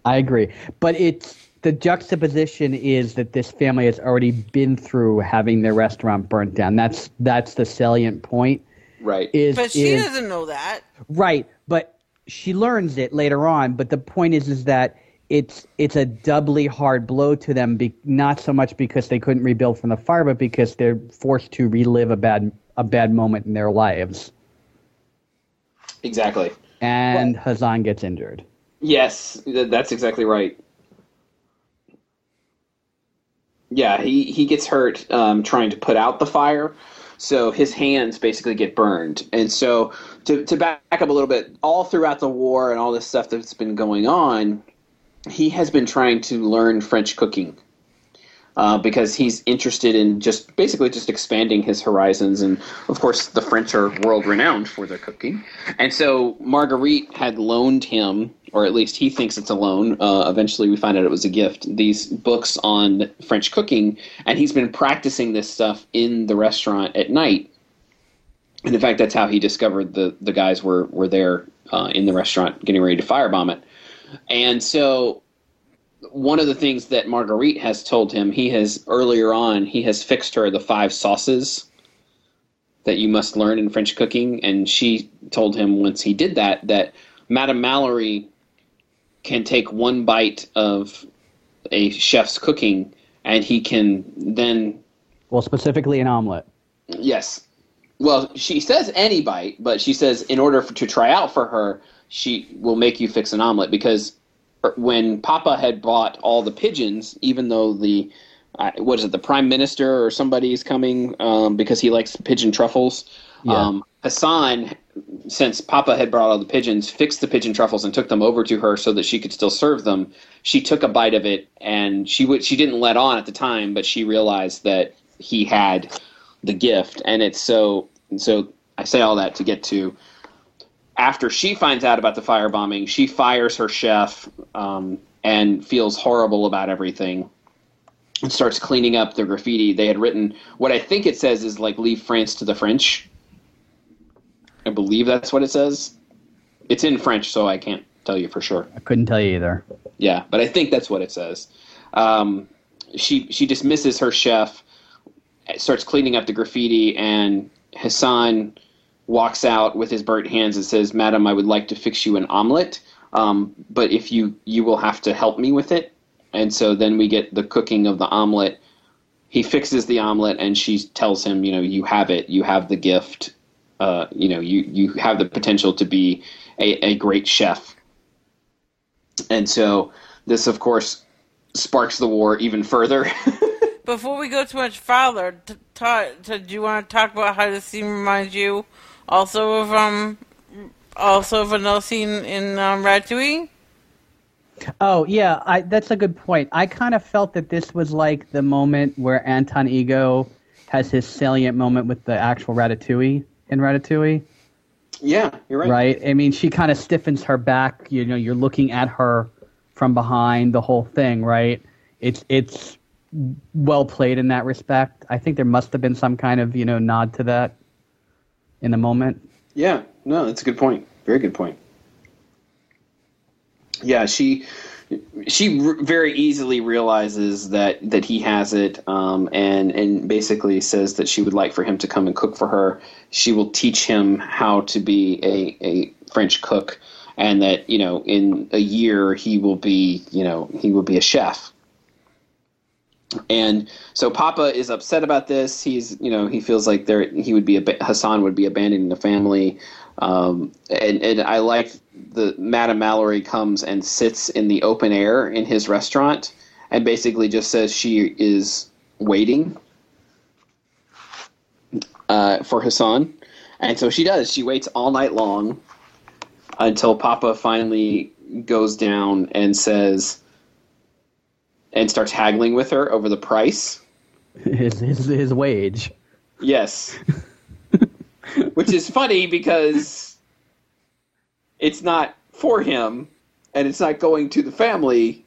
I agree, but it's the juxtaposition is that this family has already been through having their restaurant burnt down. That's that's the salient point. Right. Is But she is, doesn't know that. right, but she learns it later on. But the point is, is that it's it's a doubly hard blow to them. Be, not so much because they couldn't rebuild from the fire, but because they're forced to relive a bad a bad moment in their lives. Exactly. And Hassan gets injured. Yes, th- that's exactly right. Yeah, he, he gets hurt um, trying to put out the fire, so his hands basically get burned. And so, to, to back up a little bit, all throughout the war and all this stuff that's been going on, he has been trying to learn French cooking. Uh, because he's interested in just basically just expanding his horizons, and of course the French are world renowned for their cooking, and so Marguerite had loaned him, or at least he thinks it's a loan. Uh, eventually, we find out it was a gift. These books on French cooking, and he's been practicing this stuff in the restaurant at night. And in fact, that's how he discovered the the guys were were there uh, in the restaurant getting ready to firebomb it. And so one of the things that Marguerite has told him, he has earlier on, he has fixed her the five sauces that you must learn in French cooking, and she told him once he did that that Madame Mallory can take one bite of a chef's cooking, and he can then Well, specifically an omelet. yes. Well, she says any bite, but she says in order for, to try out for her, she will make you fix an omelet because when Papa had bought all the pigeons, even though the uh, what is it, the prime minister or somebody is coming um, because he likes pigeon truffles. Yeah. Um, Hassan, since Papa had brought all the pigeons, fixed the pigeon truffles and took them over to her so that she could still serve them. She took a bite of it and she she didn't let on at the time, but she realized that he had the gift, and it's so so I say all that to get to after she finds out about the firebombing, she fires her chef um, and feels horrible about everything and starts cleaning up the graffiti they had written. What I think it says is like "Leave France to the French." I believe that's what it says. It's in French, so I can't tell you for sure. I couldn't tell you either. Yeah, but I think that's what it says. Um, she she dismisses her chef, starts cleaning up the graffiti, and Hassan walks out with his burnt hands and says, "Madam, I would like to fix you an omelet, um, but if you you will have to help me with it." And so then we get the cooking of the omelet. He fixes the omelet, and she tells him, "You know, you have it. You have the gift. Uh, you know, you you have the potential to be a, a great chef." And so this, of course, sparks the war even further. Before we go too much farther, t- t- t- do you want to talk about how this scene reminds you also of um, also of another scene in um, Ratatouille. Oh yeah, I, that's a good point. I kind of felt that this was like the moment where Anton Ego has his salient moment with the actual Ratatouille in Ratatouille. Yeah, you're right. Right. I mean, she kind of stiffens her back. You know, you're looking at her from behind. The whole thing, right? It's it's well played in that respect. I think there must have been some kind of you know nod to that in the moment. Yeah, no, that's a good point. Very good point. Yeah, she she very easily realizes that that he has it, um, and and basically says that she would like for him to come and cook for her. She will teach him how to be a a French cook, and that you know in a year he will be you know he will be a chef. And so Papa is upset about this. He's, you know, he feels like there he would be a Hassan would be abandoning the family. Um, and, and I like the Madame Mallory comes and sits in the open air in his restaurant and basically just says she is waiting uh, for Hassan. And so she does. She waits all night long until Papa finally goes down and says, and starts haggling with her over the price. His his, his wage. Yes. Which is funny because it's not for him and it's not going to the family,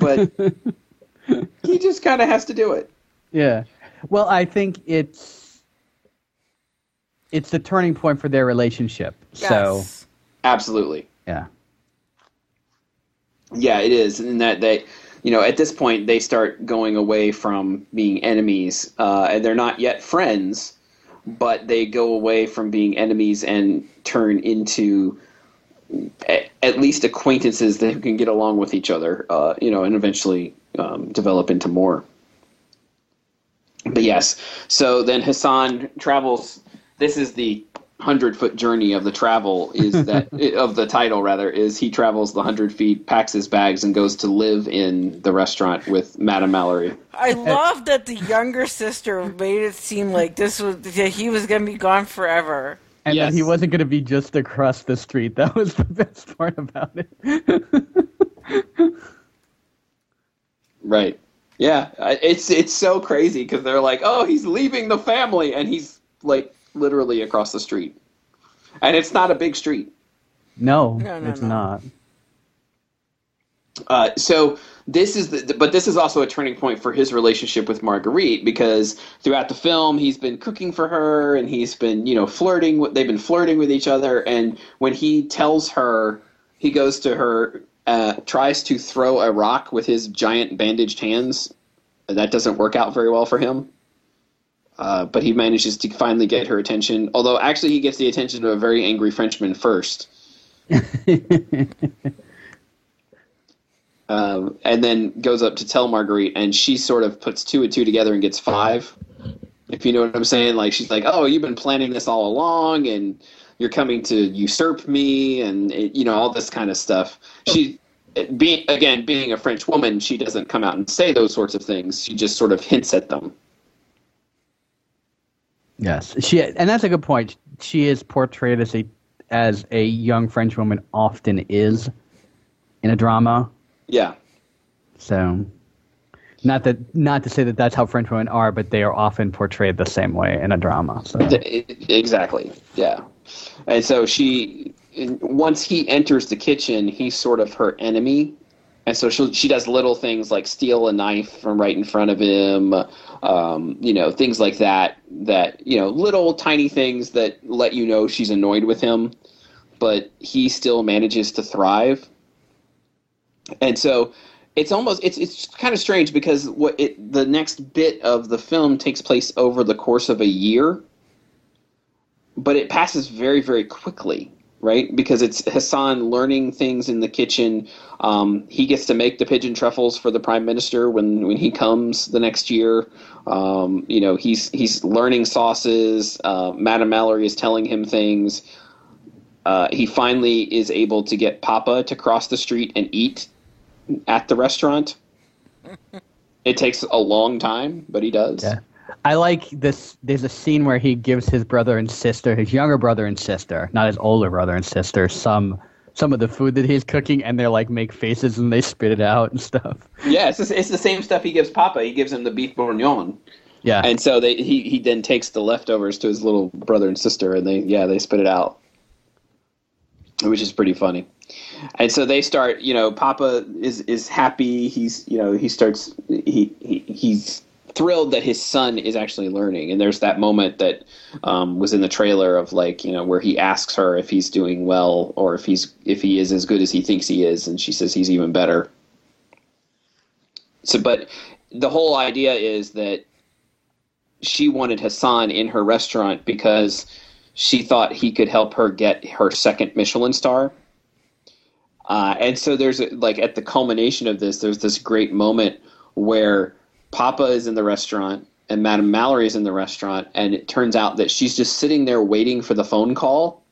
but he just kind of has to do it. Yeah. Well, I think it's it's the turning point for their relationship. Yes. So absolutely. Yeah. Yeah, it is. And that they you know, at this point, they start going away from being enemies, uh, and they're not yet friends, but they go away from being enemies and turn into at least acquaintances that can get along with each other, uh, you know, and eventually um, develop into more. But yes, so then Hassan travels. This is the hundred foot journey of the travel is that of the title rather is he travels the hundred feet, packs his bags, and goes to live in the restaurant with Madame Mallory. I love that the younger sister made it seem like this was that he was going to be gone forever. And yes. that he wasn't going to be just across the street. That was the best part about it. right. Yeah, it's it's so crazy because they're like, oh, he's leaving the family, and he's like literally across the street, and it's not a big street. No, no, no it's no. not. Uh, so this is the, but this is also a turning point for his relationship with Marguerite because throughout the film he's been cooking for her and he's been you know flirting with they've been flirting with each other and when he tells her he goes to her uh, tries to throw a rock with his giant bandaged hands that doesn't work out very well for him uh, but he manages to finally get her attention. Although, actually, he gets the attention of a very angry Frenchman first. um, and then goes up to tell Marguerite, and she sort of puts two and two together and gets five. If you know what I'm saying, like she's like, "Oh, you've been planning this all along, and you're coming to usurp me, and it, you know all this kind of stuff." She, being again, being a French woman, she doesn't come out and say those sorts of things. She just sort of hints at them. Yes, she and that's a good point. She is portrayed as a as a young French woman often is in a drama. Yeah. So, Not that, not to say that that's how French women are, but they are often portrayed the same way in a drama. So. Exactly. Yeah. And so she, once he enters the kitchen, he's sort of her enemy, and so she she does little things like steal a knife from right in front of him, um, you know, things like that. That you know, little tiny things that let you know she's annoyed with him, but he still manages to thrive. And so it's almost it's it's kind of strange because what it the next bit of the film takes place over the course of a year but it passes very very quickly right because it's hassan learning things in the kitchen um, he gets to make the pigeon truffles for the prime minister when when he comes the next year um, you know he's he's learning sauces uh, madame mallory is telling him things uh, he finally is able to get papa to cross the street and eat at the restaurant. it takes a long time, but he does. Yeah. I like this. There's a scene where he gives his brother and sister, his younger brother and sister, not his older brother and sister, some some of the food that he's cooking, and they're like make faces and they spit it out and stuff. Yeah, it's the, it's the same stuff he gives Papa. He gives him the beef bourguignon. Yeah, and so they he he then takes the leftovers to his little brother and sister, and they yeah they spit it out, which is pretty funny and so they start you know papa is is happy he's you know he starts he, he he's thrilled that his son is actually learning. And there's that moment that um, was in the trailer of like you know where he asks her if he's doing well or if he's if he is as good as he thinks he is. And she says he's even better. So but the whole idea is that she wanted hassan in her restaurant because she thought he could help her get her second michelin star. Uh, and so there's like at the culmination of this, there's this great moment where Papa is in the restaurant and Madame Mallory is in the restaurant, and it turns out that she's just sitting there waiting for the phone call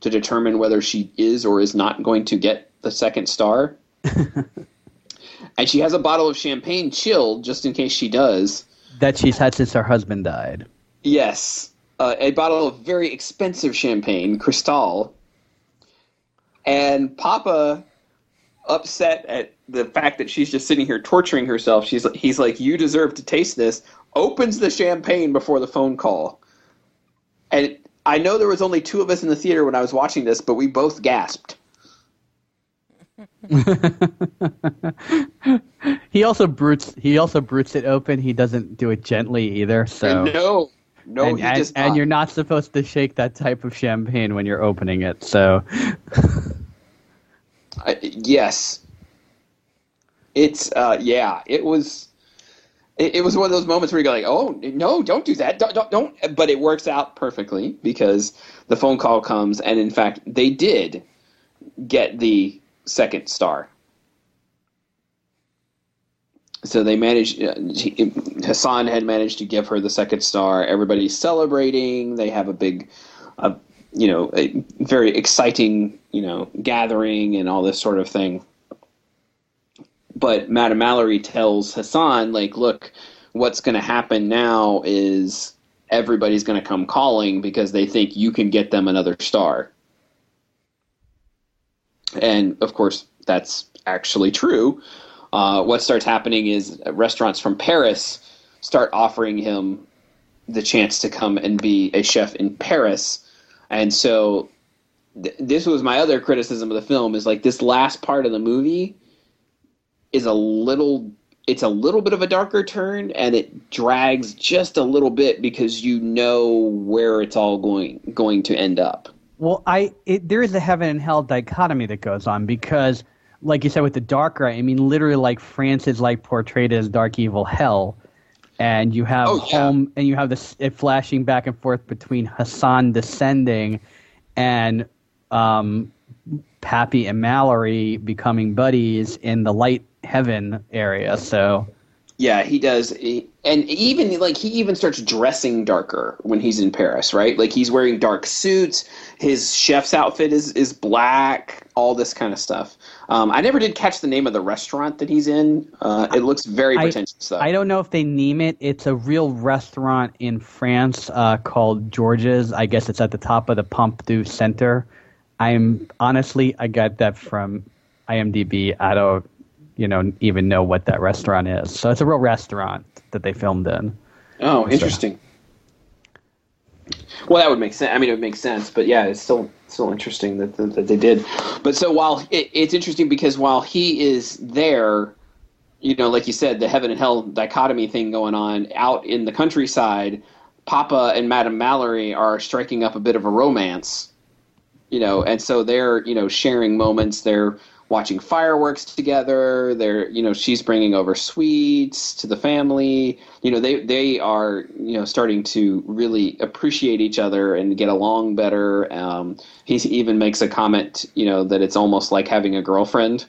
to determine whether she is or is not going to get the second star. and she has a bottle of champagne chilled just in case she does. That she's had since her husband died. Yes. Uh, a bottle of very expensive champagne, Cristal, and Papa, upset at the fact that she's just sitting here torturing herself, she's he's like, "You deserve to taste this." Opens the champagne before the phone call, and I know there was only two of us in the theater when I was watching this, but we both gasped. he also brutes. He also brutes it open. He doesn't do it gently either. So no, no, and, and, and, you're not supposed to shake that type of champagne when you're opening it. So, uh, yes, it's uh, yeah, it was. It, it, was one of those moments where you go like, "Oh no, don't do that, don't, don't, don't." But it works out perfectly because the phone call comes, and in fact, they did get the second star so they managed. Uh, Hassan had managed to give her the second star. Everybody's celebrating. They have a big, uh, you know, a very exciting, you know, gathering and all this sort of thing. But Madame Mallory tells Hassan, like, look, what's going to happen now is everybody's going to come calling because they think you can get them another star. And of course, that's actually true uh, what starts happening is restaurants from Paris start offering him the chance to come and be a chef in Paris. And so th- this was my other criticism of the film is like this last part of the movie is a little it's a little bit of a darker turn and it drags just a little bit because you know where it's all going going to end up. Well, I it, there is a heaven and hell dichotomy that goes on because like you said with the darker, I mean, literally, like France is like portrayed as dark evil hell, and you have oh, yeah. home, and you have this it flashing back and forth between Hassan descending, and um, Pappy and Mallory becoming buddies in the light heaven area. So yeah, he does. and even like he even starts dressing darker when he's in Paris, right? Like he's wearing dark suits. His chef's outfit is is black. All this kind of stuff. Um, I never did catch the name of the restaurant that he's in. Uh, it looks very pretentious. I, I, don't know if they name it. It's a real restaurant in France uh, called George's. I guess it's at the top of the Pompidou Center. I'm honestly, I got that from IMDb. I don't you know even know what that restaurant is. So it's a real restaurant that they filmed in. Oh, interesting. Well, that would make sense. I mean, it would make sense, but yeah, it's still still interesting that, that, that they did. But so while it, it's interesting because while he is there, you know, like you said, the heaven and hell dichotomy thing going on out in the countryside, Papa and Madame Mallory are striking up a bit of a romance, you know, and so they're you know sharing moments. They're watching fireworks together. They're, you know, she's bringing over sweets to the family. You know, they they are, you know, starting to really appreciate each other and get along better. Um, he even makes a comment, you know, that it's almost like having a girlfriend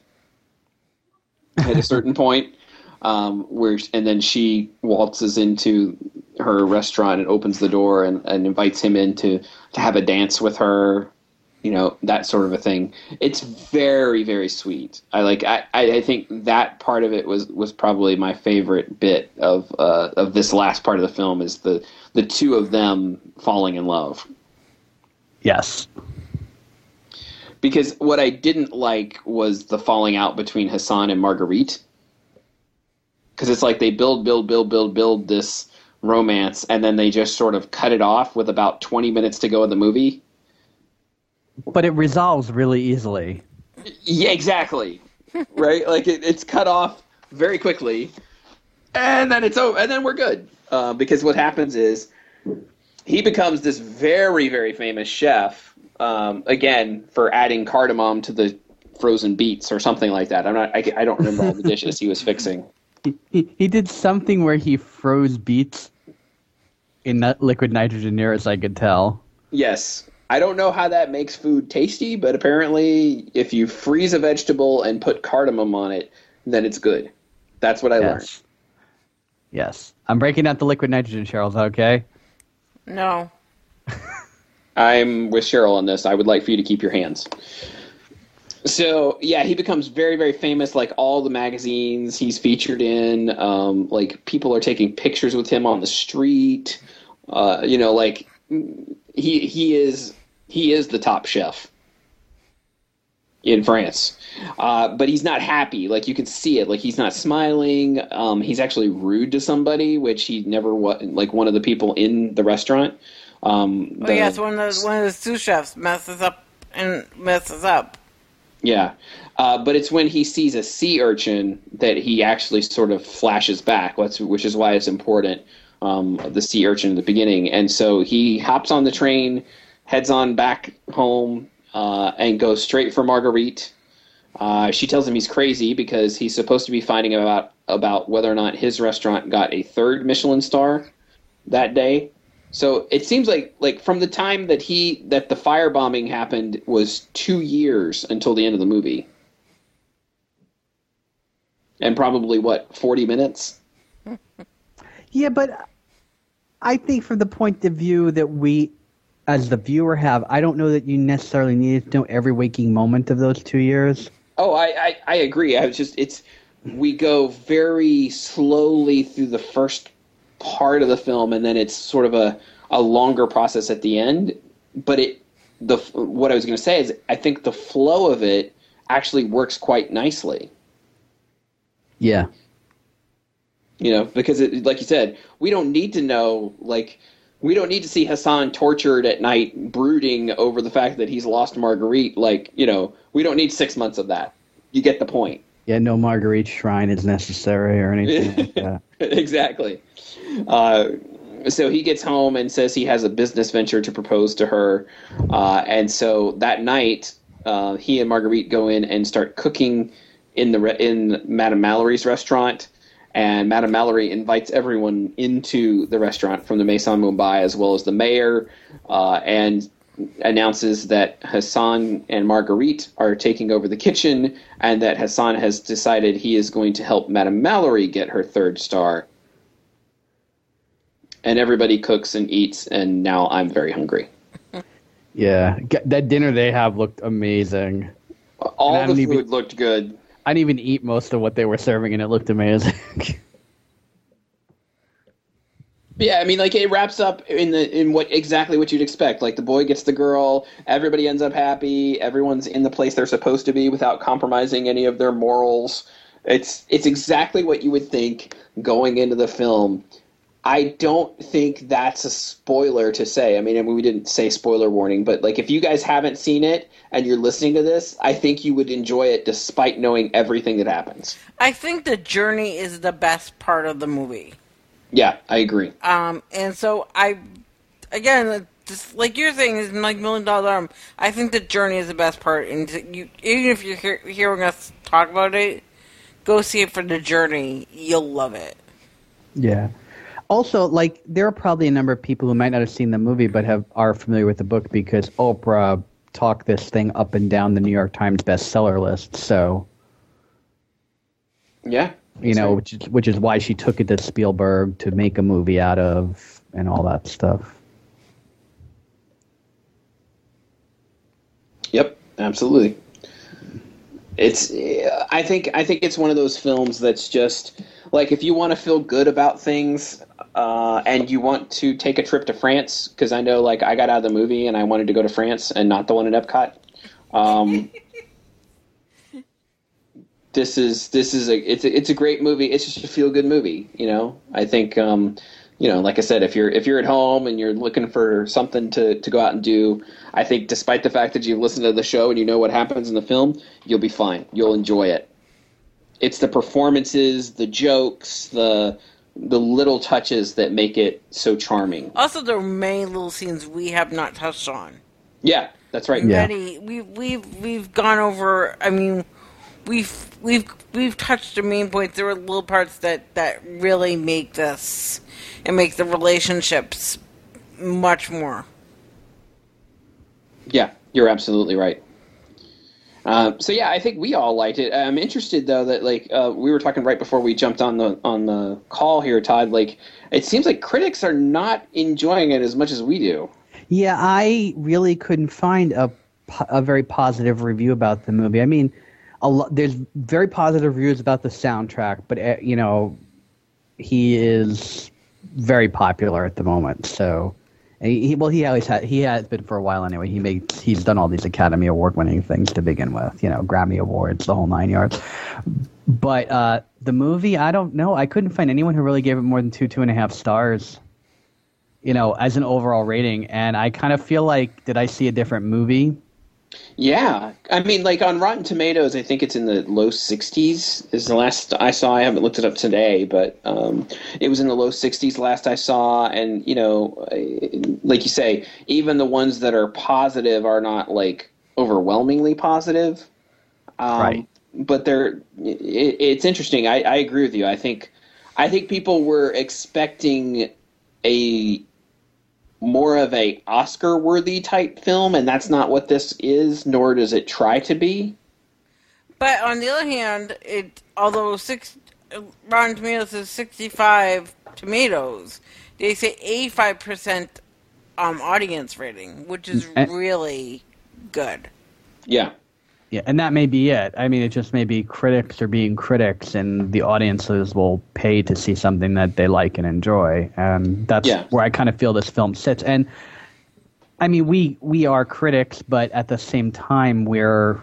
at a certain point. Um, where and then she waltzes into her restaurant and opens the door and, and invites him in to, to have a dance with her you know that sort of a thing. It's very very sweet. I like i i think that part of it was was probably my favorite bit of uh of this last part of the film is the the two of them falling in love. Yes. Because what i didn't like was the falling out between hassan and marguerite. Because it's like they build build build build build this romance and then they just sort of cut it off with about 20 minutes to go in the movie but it resolves really easily. Yeah, exactly. right? Like it, it's cut off very quickly, and then it's over, and then we're good. Uh, because what happens is he becomes this very, very famous chef. Um, again, for adding cardamom to the frozen beets or something like that. I'm not. I, I don't remember all the dishes he was fixing. He, he, he did something where he froze beets in that liquid nitrogen, near as I could tell. Yes, I don't know how that makes food tasty, but apparently, if you freeze a vegetable and put cardamom on it, then it's good. That's what I yes. learned. Yes. I'm breaking out the liquid nitrogen, Cheryl. Is that okay? No. I'm with Cheryl on this. I would like for you to keep your hands. So yeah, he becomes very, very famous. Like all the magazines he's featured in, um, like people are taking pictures with him on the street. Uh, you know, like he he is he is the top chef in France. Uh, but he's not happy. Like you can see it. Like he's not smiling. Um, he's actually rude to somebody, which he never was. Like one of the people in the restaurant. Um, oh yes, one of the, one of the sous chefs messes up and messes up. Yeah, uh, but it's when he sees a sea urchin that he actually sort of flashes back. which is why it's important. Um, the sea urchin at the beginning, and so he hops on the train heads on back home uh, and goes straight for Marguerite. Uh, she tells him he's crazy because he's supposed to be finding about about whether or not his restaurant got a third Michelin star that day. So it seems like like from the time that he that the firebombing happened was two years until the end of the movie, and probably what forty minutes. yeah, but I think from the point of view that we as the viewer have, I don't know that you necessarily need to know every waking moment of those two years. Oh, I, I, I agree. I was just it's we go very slowly through the first part of the film, and then it's sort of a a longer process at the end. But it the what I was going to say is I think the flow of it actually works quite nicely. Yeah. You know, because it, like you said, we don't need to know like we don't need to see Hassan tortured at night, brooding over the fact that he's lost Marguerite. Like, you know, we don't need six months of that. You get the point. Yeah, no Marguerite shrine is necessary or anything like that. exactly. Uh, so he gets home and says he has a business venture to propose to her. Uh, and so that night, uh, he and Marguerite go in and start cooking in the re- in Madame Mallory's restaurant and Madame Mallory invites everyone into the restaurant from the Maison Mumbai as well as the mayor, uh, and announces that Hassan and Marguerite are taking over the kitchen, and that Hassan has decided he is going to help Madame Mallory get her third star. And everybody cooks and eats, and now I'm very hungry. Yeah, that dinner they have looked amazing. All the food even, looked good. I didn't even eat most of what they were serving, and it looked amazing. Yeah, I mean, like it wraps up in the in what exactly what you'd expect. Like the boy gets the girl, everybody ends up happy, everyone's in the place they're supposed to be without compromising any of their morals, It's it's exactly what you would think going into the film. I don't think that's a spoiler to say. I mean, I mean, we didn't say spoiler warning, but like if you guys haven't seen it and you're listening to this, I think you would enjoy it despite knowing everything that happens. I think the journey is the best part of the movie. Yeah, I agree. Um, and so I, again, just like you're saying, is like million dollar arm. I think the journey is the best part, and you, even if you're hear, hearing us talk about it, go see it for the journey. You'll love it. Yeah. Also, like there are probably a number of people who might not have seen the movie but have are familiar with the book because Oprah talked this thing up and down the New York Times bestseller list. So, yeah, you know, right. which is which is why she took it to Spielberg to make a movie out of and all that stuff. Yep, absolutely. It's I think I think it's one of those films that's just like if you want to feel good about things uh, and you want to take a trip to France, because I know like I got out of the movie and I wanted to go to France and not the one at Epcot. Um, this is this is a it's a, it's a great movie. It's just a feel good movie. You know, I think um, you know, like I said, if you're if you're at home and you're looking for something to to go out and do, I think despite the fact that you've listened to the show and you know what happens in the film, you'll be fine. You'll enjoy it. It's the performances, the jokes, the the little touches that make it so charming. Also, there are many little scenes we have not touched on. Yeah, that's right. Yeah. Many we we've we've gone over. I mean, we've we've we've touched the main points. There are little parts that that really make this and make the relationships much more. Yeah, you're absolutely right. Uh, so yeah, I think we all liked it. I'm interested though that like uh, we were talking right before we jumped on the on the call here, Todd. Like it seems like critics are not enjoying it as much as we do. Yeah, I really couldn't find a a very positive review about the movie. I mean, a lo- there's very positive reviews about the soundtrack, but uh, you know, he is very popular at the moment. So he, well, he always had. He has been for a while anyway. He made. He's done all these Academy Award winning things to begin with. You know, Grammy Awards, the whole nine yards. But uh, the movie, I don't know. I couldn't find anyone who really gave it more than two, two and a half stars. You know, as an overall rating, and I kind of feel like, did I see a different movie? Yeah, I mean, like on Rotten Tomatoes, I think it's in the low 60s. Is the last I saw. I haven't looked it up today, but um, it was in the low 60s last I saw. And you know, like you say, even the ones that are positive are not like overwhelmingly positive. Um, right. But they're. It, it's interesting. I, I agree with you. I think. I think people were expecting a more of a Oscar worthy type film, and that's not what this is, nor does it try to be. But on the other hand, it although six Rotten Tomatoes is sixty five tomatoes, they say eighty five percent um audience rating, which is really good. Yeah. Yeah, and that may be it. I mean, it just may be critics are being critics, and the audiences will pay to see something that they like and enjoy, and that's yeah. where I kind of feel this film sits. And I mean, we we are critics, but at the same time, we're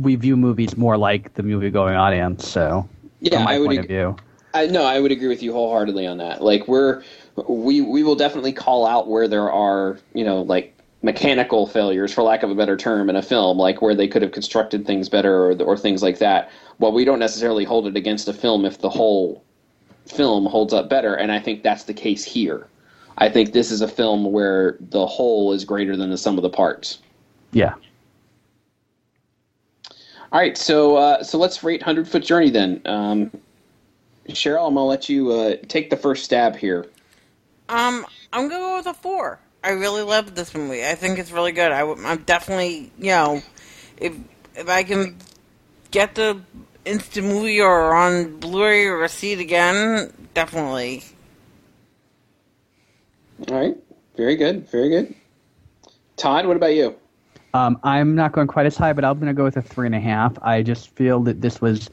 we view movies more like the movie-going audience. So, yeah, I would agree. I, no, I would agree with you wholeheartedly on that. Like, we're we we will definitely call out where there are you know like mechanical failures, for lack of a better term, in a film, like where they could have constructed things better or, or things like that. Well, we don't necessarily hold it against a film if the whole film holds up better, and I think that's the case here. I think this is a film where the whole is greater than the sum of the parts. Yeah. All right, so uh, so let's rate Hundred Foot Journey then. Um, Cheryl, I'm gonna let you uh, take the first stab here. Um, I'm gonna go with a four. I really love this movie. I think it's really good. I, am definitely, you know, if if I can get the instant movie or on Blu-ray or see it again, definitely. All right, very good, very good. Todd, what about you? Um, I'm not going quite as high, but I'm going to go with a three and a half. I just feel that this was,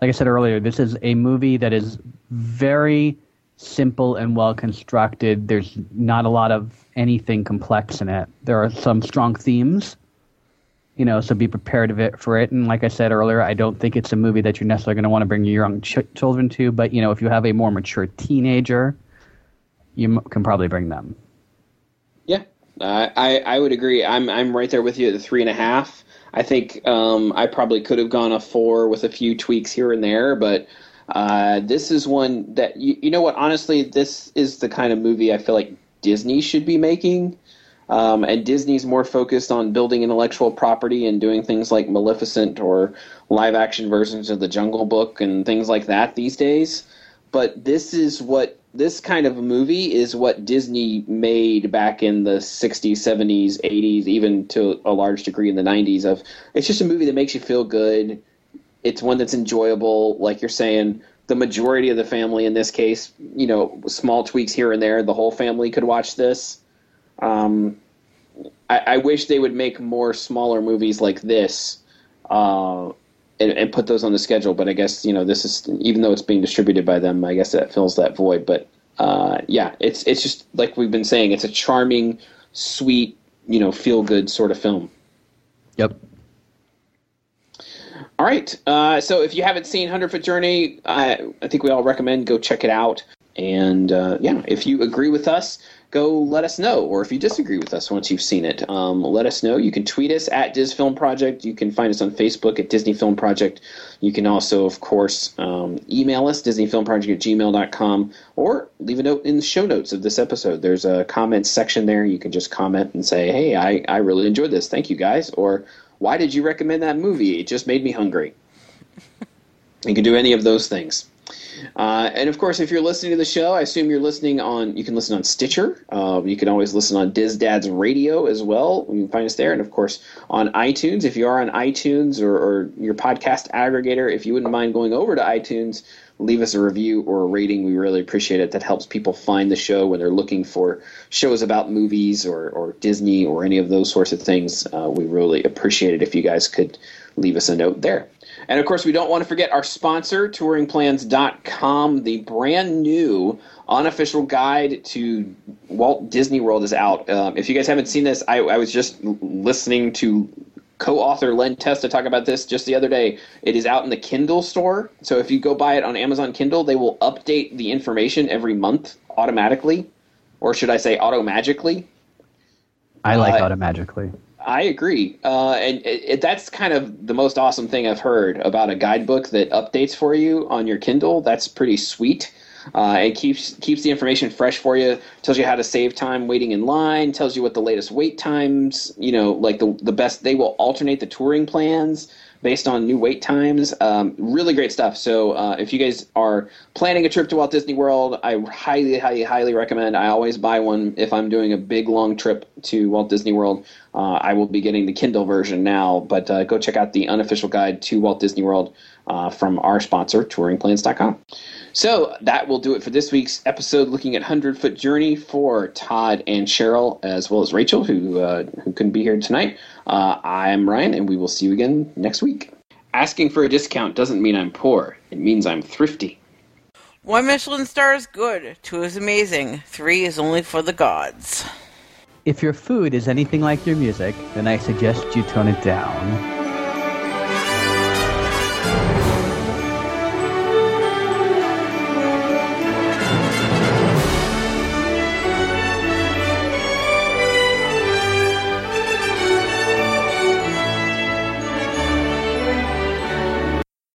like I said earlier, this is a movie that is very simple and well constructed. There's not a lot of anything complex in it. There are some strong themes, you know, so be prepared of it for it. And like I said earlier, I don't think it's a movie that you're necessarily going to want to bring your young ch- children to. But you know, if you have a more mature teenager, you m- can probably bring them. Yeah, uh, I I would agree. I'm I'm right there with you at the three and a half. I think um, I probably could have gone a four with a few tweaks here and there, but uh, this is one that you, you know what? Honestly, this is the kind of movie I feel like Disney should be making. Um, and Disney's more focused on building intellectual property and doing things like Maleficent or live action versions of the Jungle Book and things like that these days. But this is what this kind of movie is what Disney made back in the 60s, 70s, 80s, even to a large degree in the 90s. Of it's just a movie that makes you feel good. It's one that's enjoyable, like you're saying. The majority of the family, in this case, you know, small tweaks here and there, the whole family could watch this um, I, I, wish they would make more smaller movies like this uh, and, and, put those on the schedule. But I guess you know this is even though it's being distributed by them, I guess that fills that void. But uh, yeah, it's it's just like we've been saying, it's a charming, sweet, you know, feel good sort of film. Yep. All right. Uh, so if you haven't seen Hundred Foot Journey, I, I think we all recommend go check it out. And uh, yeah, if you agree with us, go let us know. Or if you disagree with us once you've seen it, um, let us know. You can tweet us at Diz Film Project. You can find us on Facebook at Disney Film Project. You can also, of course, um, email us, DisneyFilmProject at gmail.com, or leave a note in the show notes of this episode. There's a comments section there. You can just comment and say, hey, I, I really enjoyed this. Thank you, guys. Or why did you recommend that movie? It just made me hungry. you can do any of those things. Uh, and of course, if you're listening to the show, I assume you're listening on. You can listen on Stitcher. Uh, you can always listen on Diz Dad's Radio as well. You can find us there, and of course on iTunes. If you are on iTunes or, or your podcast aggregator, if you wouldn't mind going over to iTunes, leave us a review or a rating. We really appreciate it. That helps people find the show when they're looking for shows about movies or, or Disney or any of those sorts of things. Uh, we really appreciate it if you guys could leave us a note there. And of course, we don't want to forget our sponsor, touringplans.com. The brand new unofficial guide to Walt Disney World is out. Um, if you guys haven't seen this, I, I was just listening to co-author Len Testa talk about this just the other day. It is out in the Kindle store. So if you go buy it on Amazon Kindle, they will update the information every month automatically, or should I say automagically? I like uh, automagically. I agree, uh, and it, it, that's kind of the most awesome thing I've heard about a guidebook that updates for you on your Kindle. That's pretty sweet. Uh, it keeps keeps the information fresh for you. Tells you how to save time waiting in line. Tells you what the latest wait times. You know, like the the best. They will alternate the touring plans based on new wait times. Um, really great stuff. So uh, if you guys are planning a trip to Walt Disney World, I highly, highly, highly recommend. I always buy one if I'm doing a big long trip to Walt Disney World. Uh, I will be getting the Kindle version now, but uh, go check out the unofficial guide to Walt Disney World uh, from our sponsor, TouringPlans.com. So that will do it for this week's episode, looking at Hundred Foot Journey for Todd and Cheryl, as well as Rachel, who uh, who couldn't be here tonight. Uh, I'm Ryan, and we will see you again next week. Asking for a discount doesn't mean I'm poor; it means I'm thrifty. One Michelin star is good, two is amazing, three is only for the gods. If your food is anything like your music, then I suggest you tone it down.